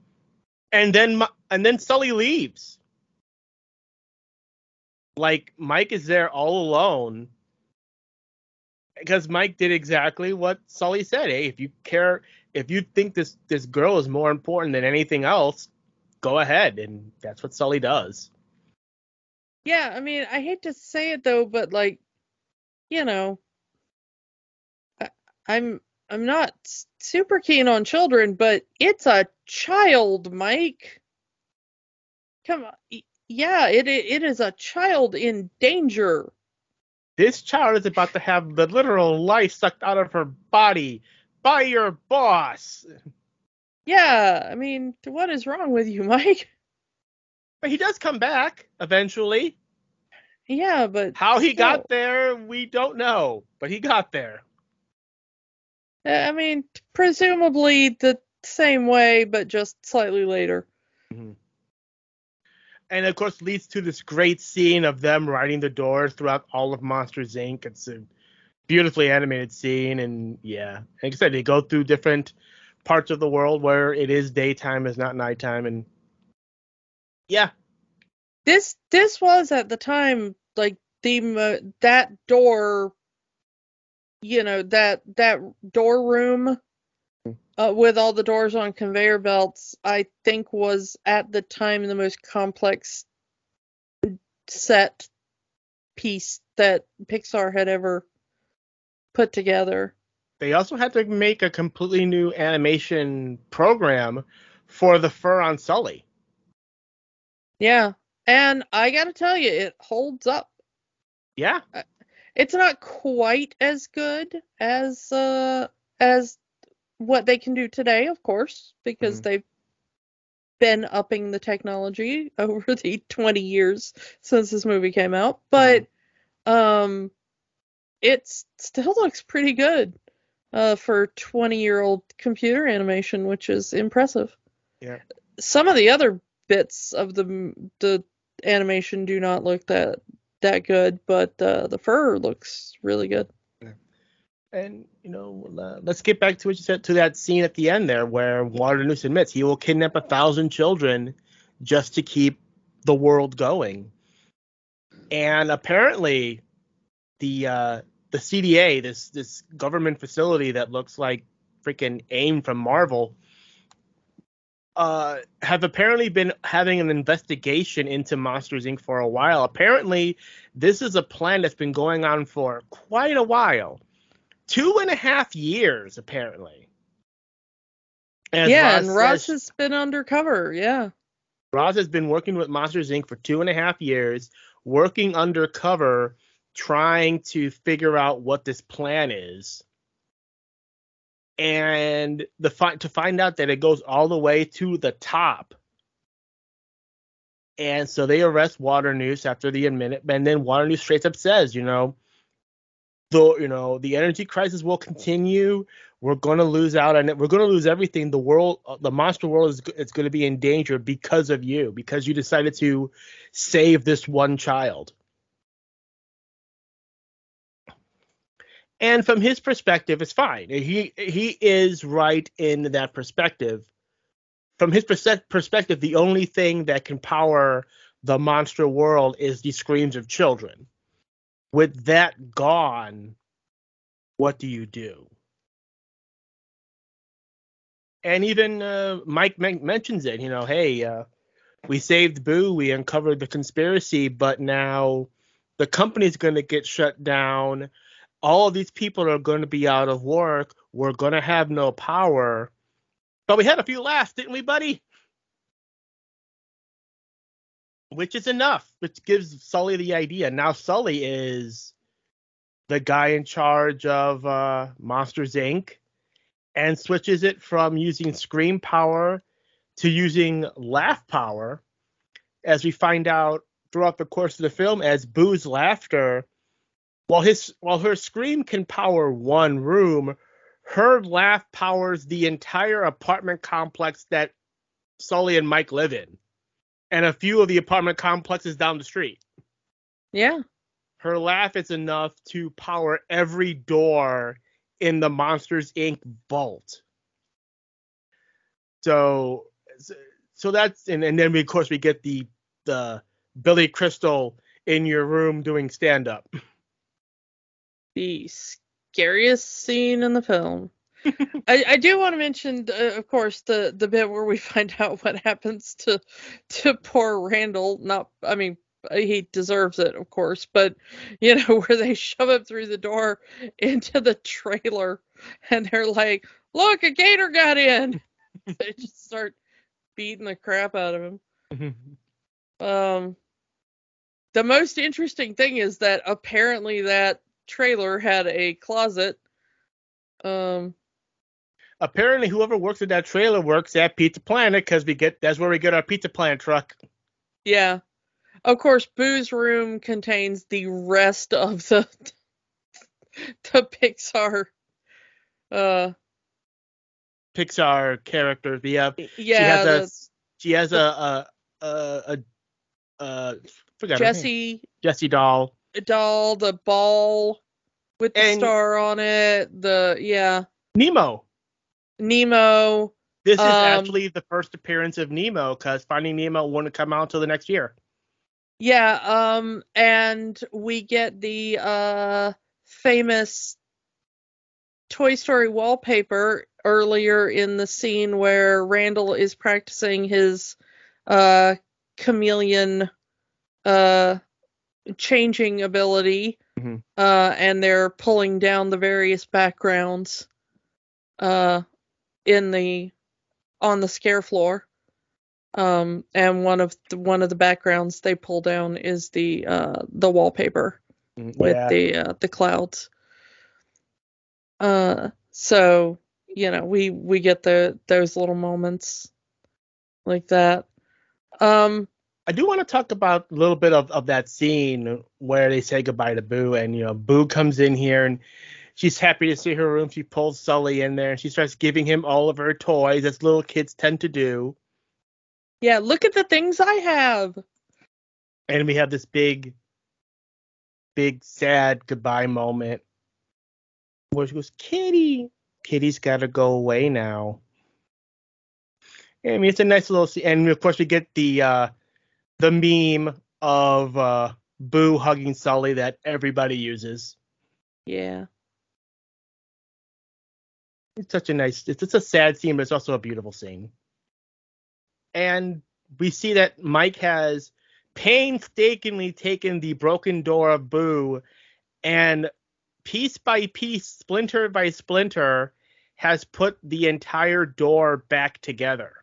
And then and then Sully leaves. Like Mike is there all alone because Mike did exactly what Sully said. Hey, if you care, if you think this this girl is more important than anything else, go ahead. And that's what Sully does. Yeah, I mean, I hate to say it though, but like, you know, I'm I'm not super keen on children, but it's a child, Mike. Come on, yeah, it it is a child in danger. This child is about to have the literal life sucked out of her body by your boss. Yeah, I mean, what is wrong with you, Mike? But he does come back eventually. Yeah, but How he still. got there, we don't know, but he got there. I mean, presumably the same way, but just slightly later. Mm-hmm. And of course, leads to this great scene of them riding the doors throughout all of Monsters Inc. It's a beautifully animated scene, and yeah, like I said, they go through different parts of the world where it is daytime, is not nighttime, and yeah, this this was at the time like the mo- that door you know that that door room uh, with all the doors on conveyor belts i think was at the time the most complex set piece that pixar had ever put together they also had to make a completely new animation program for the fur on Sully. Yeah. And I got to tell you, it holds up. Yeah. It's not quite as good as uh as what they can do today, of course, because Mhm. they've been upping the technology over the 20 years since this movie came out. But um it still looks pretty good uh for 20 year old computer animation, which is impressive. Yeah. Some of the other bits of the the animation do not look that that good, but uh, the fur looks really good. And you know, uh, let's get back to what you said to that scene at the end there, where Waternoose admits he will kidnap a thousand children just to keep the world going. And apparently, the uh, the CDA, this this government facility that looks like freaking AIM from Marvel, uh, have apparently been having an investigation into Monsters Inc. for a while. Apparently, this is a plan that's been going on for quite a while two and a half years apparently. As yeah, and Ross has been undercover. Yeah. Ross has been working with Monsters Inc. for two and a half years, working undercover, trying to figure out what this plan is. And the fi- to find out that it goes all the way to the top. And so they arrest Waternoose after the minute, and then Waternoose straight up says, you know, the you know the energy crisis will continue. We're going to lose out and. We're going to lose everything. The world, uh, the monster world, is is going to be in danger because of you, because you decided to save this one child. And from his perspective, it's fine. He he is right in that perspective. From his perspective, the only thing that can power the monster world is the screams of children with that gone, what do you do? And even uh, Mike men- mentions it, you know, hey, uh, we saved Boo, we uncovered the conspiracy, but now the company's going to get shut down. All of these people are going to be out of work. We're going to have no power. But we had a few laughs, didn't we, buddy? which is enough, which gives Sully the idea. Now Sully is the guy in charge of uh, Monsters Inc. and switches it from using scream power to using laugh power, as we find out throughout the course of the film, as Boo's laughter, while his while her scream can power one room, her laugh powers the entire apartment complex that Sully and Mike live in and a few of the apartment complexes down the street. Yeah. Her laugh is enough to power every door in the Monsters Inc. vault. So, so that's and, and then we, of course we get the the Billy Crystal in your room doing stand up. The scariest scene in the film. I, I do want to mention, uh, of course, the the bit where we find out what happens to to poor Randall. Not, I mean, he deserves it, of course, but you know where they shove him through the door into the trailer, and they're like, "Look, a gator got in." they just start beating the crap out of him. Um, the most interesting thing is that apparently that trailer had a closet. Um, Apparently, whoever works at that trailer works at Pizza Planet because we get that's where we get our Pizza Planet truck. Yeah. Of course, Boo's room contains the rest of the the Pixar uh Pixar characters. We have yeah, she has a she has a a a, a, a forgot. Jesse Jesse doll. Doll, the ball with the And- star on it, the yeah, Nemo. Nemo. This is Um, actually the first appearance of Nemo because Finding Nemo wouldn't come out until the next year. Yeah, um and we get the uh famous Toy Story wallpaper earlier in the scene where Randall is practicing his uh chameleon uh changing ability Mhm. uh, and they're pulling down the various backgrounds uh, in the on the scare floor. Um, and one of the, one of the backgrounds they pull down is the uh, the wallpaper with the uh, the clouds. Uh, so you know we we get the those little moments like that. Um, I do want to talk about a little bit of, of that scene where they say goodbye to Boo, and you know, Boo comes in here and she's happy to see her room. She pulls Sully in there and she starts giving him all of her toys, as little kids tend to do. yeah, look at the things I have. And we have this big, big sad goodbye moment where she goes, Kitty, Kitty's got to go away now. I mean, it's a nice little scene, and of course we get the uh, the meme of uh, Boo hugging Sully that everybody uses. Yeah. It's such a nice. It's, it's a sad scene, but it's also a beautiful scene. And we see that Mike has painstakingly taken the broken door of Boo, and piece by piece, splinter by splinter, has put the entire door back together.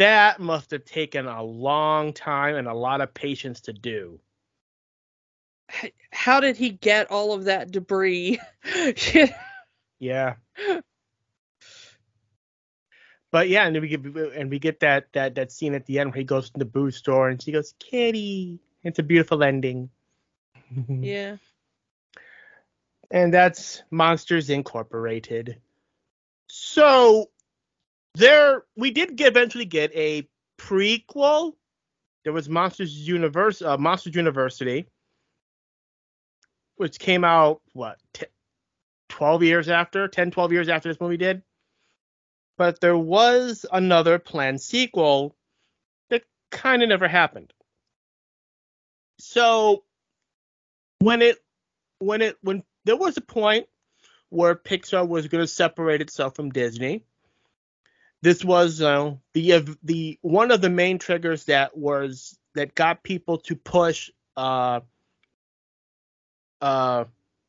That must have taken a long time and a lot of patience to do. How did he get all of that debris? Yeah. But yeah, and then we get and we get that that that scene at the end where he goes to the Boo's door and she goes, "Kitty." It's a beautiful ending. yeah. And that's Monsters Incorporated. So there we did get, eventually get a prequel. There was Monsters Universe uh, Monsters University which came out what t- 12 years after 10 12 years after this movie did. But there was another planned sequel that kind of never happened. So when it when it when there was a point where pixar was going to separate itself from disney this was uh, the the one of the main triggers that was that got people to push uh uh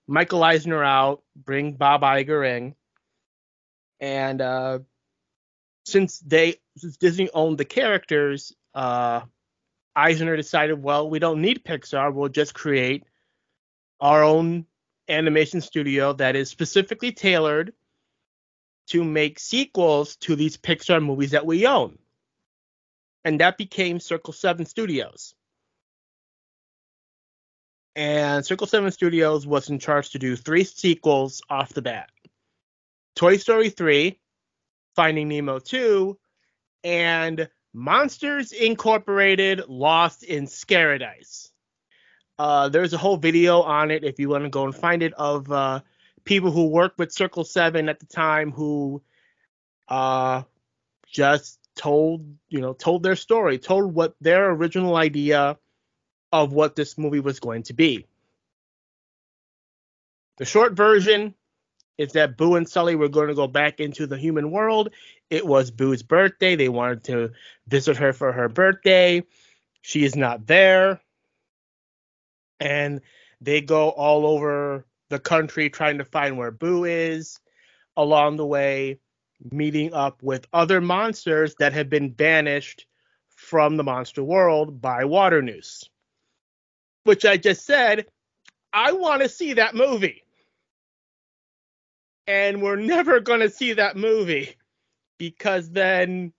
Michael Eisner out, bring Bob Iger in, and uh, since they since Disney owned the characters, uh, Eisner decided, well, we don't need Pixar, we'll just create our own animation studio that is specifically tailored to make sequels to these Pixar movies that we own, and that became Circle Seven Studios. And Circle 7 Studios was in charge to do three sequels off the bat. Toy Story 3, Finding Nemo 2, and Monsters Incorporated Lost in Scaradise. Uh, there's a whole video on it if you want to go and find it of uh, people who worked with Circle 7 at the time who uh, just told, you know, told their story, told what their original idea of what this movie was going to be. The short version is that Boo and Sully were going to go back into the human world. It was Boo's birthday. They wanted to visit her for her birthday. She is not there. And they go all over the country trying to find where Boo is. Along the way, meeting up with other monsters that have been banished from the monster world by Waternoose which I just said, I want to see that movie. And we're never going to see that movie because then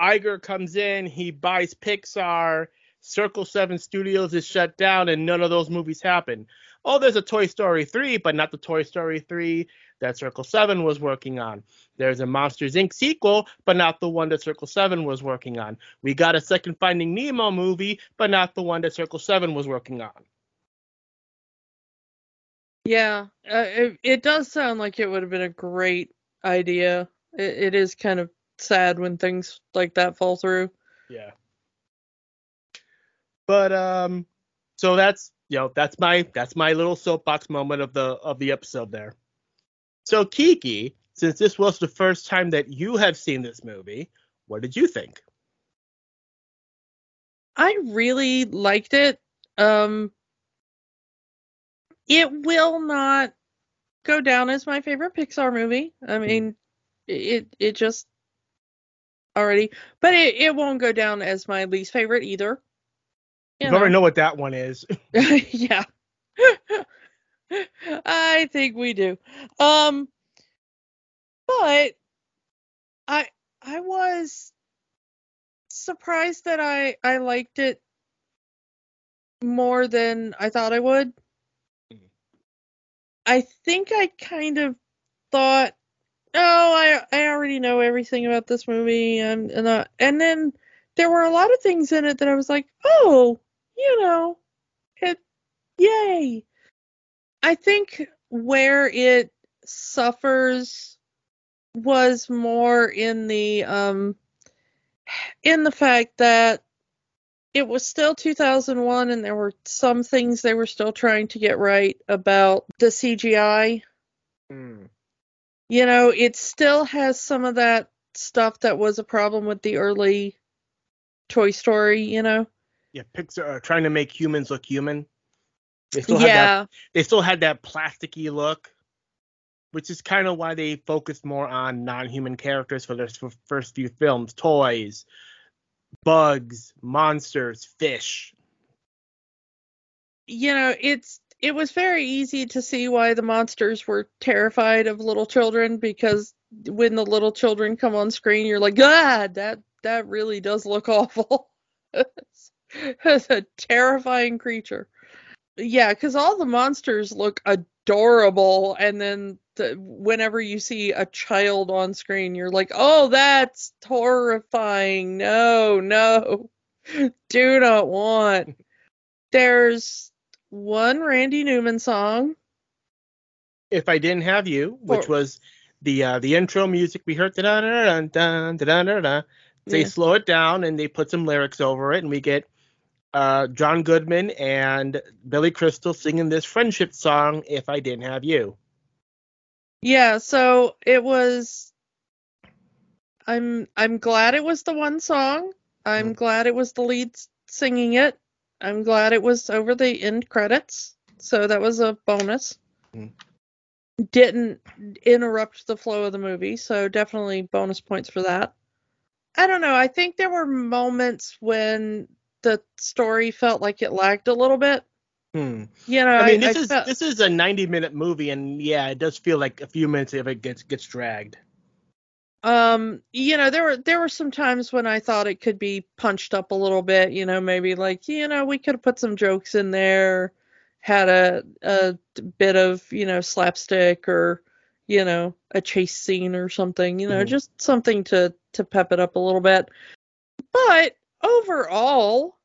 Iger comes in, he buys Pixar, Circle 7 Studios is shut down, and none of those movies happen. Oh, there's a Toy Story 3, but not the Toy Story 3 that Circle 7 was working on. There's a Monsters Inc. sequel, but not the one that Circle 7 was working on. We got a second Finding Nemo movie, but not the one that Circle 7 was working on. Yeah, uh, it, it does sound like it would have been a great idea. It, it is kind of sad when things like that fall through. Yeah. But um so that's you know, that's my that's my little soapbox moment of the of the episode there. So Kiki, since this was the first time that you have seen this movie, what did you think? I really liked it. Um, it will not go down as my favorite Pixar movie. I mean, it it just already, but it, it won't go down as my least favorite either. You You already know what that one is. yeah. I think we do. Um but I I was surprised that I I liked it more than I thought I would. Mhm. I think I kind of thought, oh, I I already know everything about this movie, and and uh, and then there were a lot of things in it that I was like, oh, you know, it, yay. I think where it suffers was more in the um in the fact that it was still 2001 and there were some things they were still trying to get right about the CGI. Hmm. You know, it still has some of that stuff that was a problem with the early Toy Story, you know. Yeah, Pixar are trying to make humans look human. They still had that Yeah. they still had that plasticky look, which is kind of why they focused more on non-human characters for their first few films: toys, bugs, monsters, fish. you know, it's it was very easy to see why the monsters were terrified of little children because when the little children come on screen, you're like, God, that that really does look awful. A terrifying creature. Yeah, because all the monsters look adorable, and then the, whenever you see a child on screen, you're like, oh, that's horrifying. No, no, do not want. There's one Randy Newman song. If I didn't have you, which For- was the uh, the intro music we heard, da da da da da da da. They Yeah. slow it down and they put some lyrics over it, and we get uh, John Goodman and Billy Crystal singing this friendship song. If I didn't have you. Yeah, so it was I'm I'm glad it was the one song. I'm Mhm. glad it was the lead singing it. I'm glad it was over the end credits. So that was a bonus. Mhm. Didn't interrupt the flow of the movie, so definitely bonus points for that. I don't know. I think there were moments when the story felt like it lagged a little bit. Hmm. You know, I mean, this I is felt- this is a 90 minute movie, and yeah, it does feel like a few minutes if it gets gets dragged. Um, you know, there were there were some times when I thought it could be punched up a little bit, you know, maybe like, you know, we could have put some jokes in there, had a a bit of, you know, slapstick or, you know, a chase scene or something, you know, Mhm. just something to to pep it up a little bit. But overall,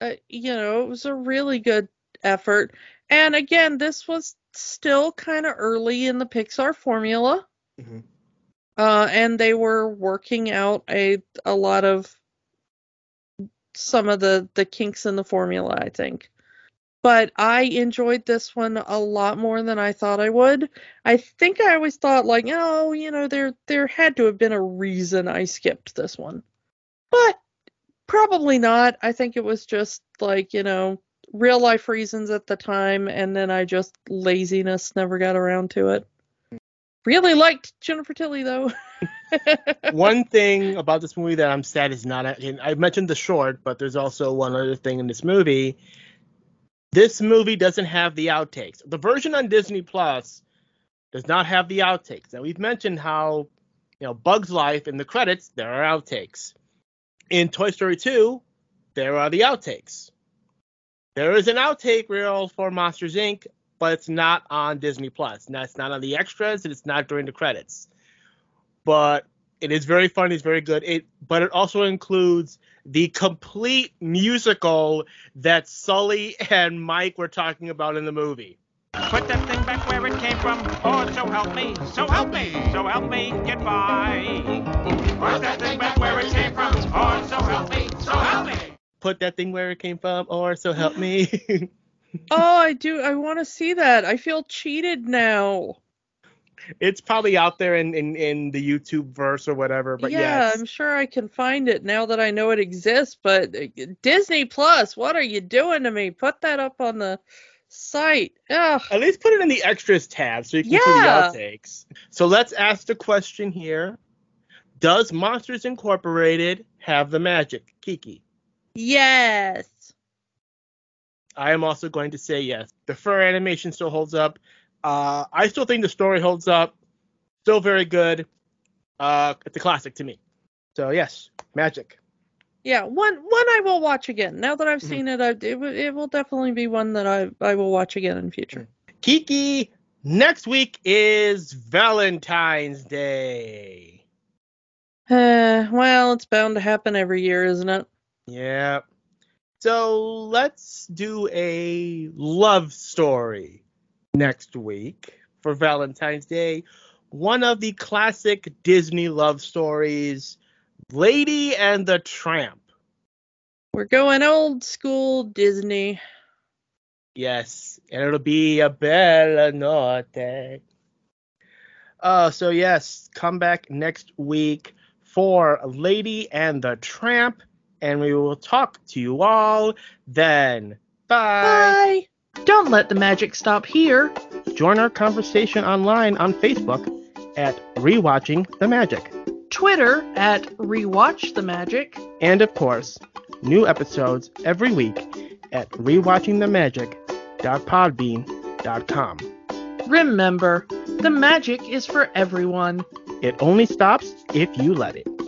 uh, you know, it was a really good effort. And again, this was still kind of early in the Pixar formula Mhm. uh, and they were working out a a lot of some of the the kinks in the formula, I think. But I enjoyed this one a lot more than I thought I would. I think I always thought like, oh, you know, there there had to have been a reason I skipped this one. But probably not. I think it was just like, you know, real life reasons at the time and then I just laziness never got around to it. Really liked Jennifer Tilly though. one thing about this movie that I'm sad is not. I mentioned the short, but there's also one other thing in this movie. This movie doesn't have the outtakes. The version on Disney Plus does not have the outtakes. Now we've mentioned how, you know, Bug's Life in the credits there are outtakes. In Toy Story 2, there are the outtakes. There is an outtake reel for Monsters Inc., but it's not on Disney Plus. And that's not on the extras, and it's not during the credits. But it is very funny. It's very good. It, but it also includes the complete musical that Sully and Mike were talking about in the movie. Put that thing back where it came from. Oh, so help me, so help me, so help me by. Put that thing back where it came from. or so help me, so help me. Put that thing where it came from, or so help me. Oh, I do. I want to see that. I feel cheated now. It's probably out there in, in, in the YouTube verse or whatever. But yeah, yes. I'm sure I can find it now that I know it exists. But uh, Disney Plus, what are you doing to me? Put that up on the site. Ugh. At least put it in the extras tab so you can Yeah. see the outtakes. So let's ask the question here. Does Monsters Incorporated have the magic? Kiki. Yes. I am also going to say yes. The fur animation still holds up. Uh, I still think the story holds up. Still very good. Uh, it's a classic to me. So yes, magic. Yeah, one one I will watch again. Now that I've Mhm. seen it, I, it, it will definitely be one that I I will watch again in future. Kiki, next week is Valentine's Day. Uh, well, it's bound to happen every year, isn't it? Yeah. So let's do a love story next week for Valentine's Day. One of the classic Disney love stories, Lady and the Tramp. We're going old school Disney. Yes, and it'll be a bella notte. Uh, so yes, come back next week for Lady and the Tramp, and we will talk to you all then. Bye. Bye. Don't let the magic stop here. Join our conversation online on Facebook at Rewatching the Magic. Twitter at Rewatch the Magic. And of course, new episodes every week at rewatchingthemagic.podbean.com. Remember, the magic is for everyone. It only stops if you let it.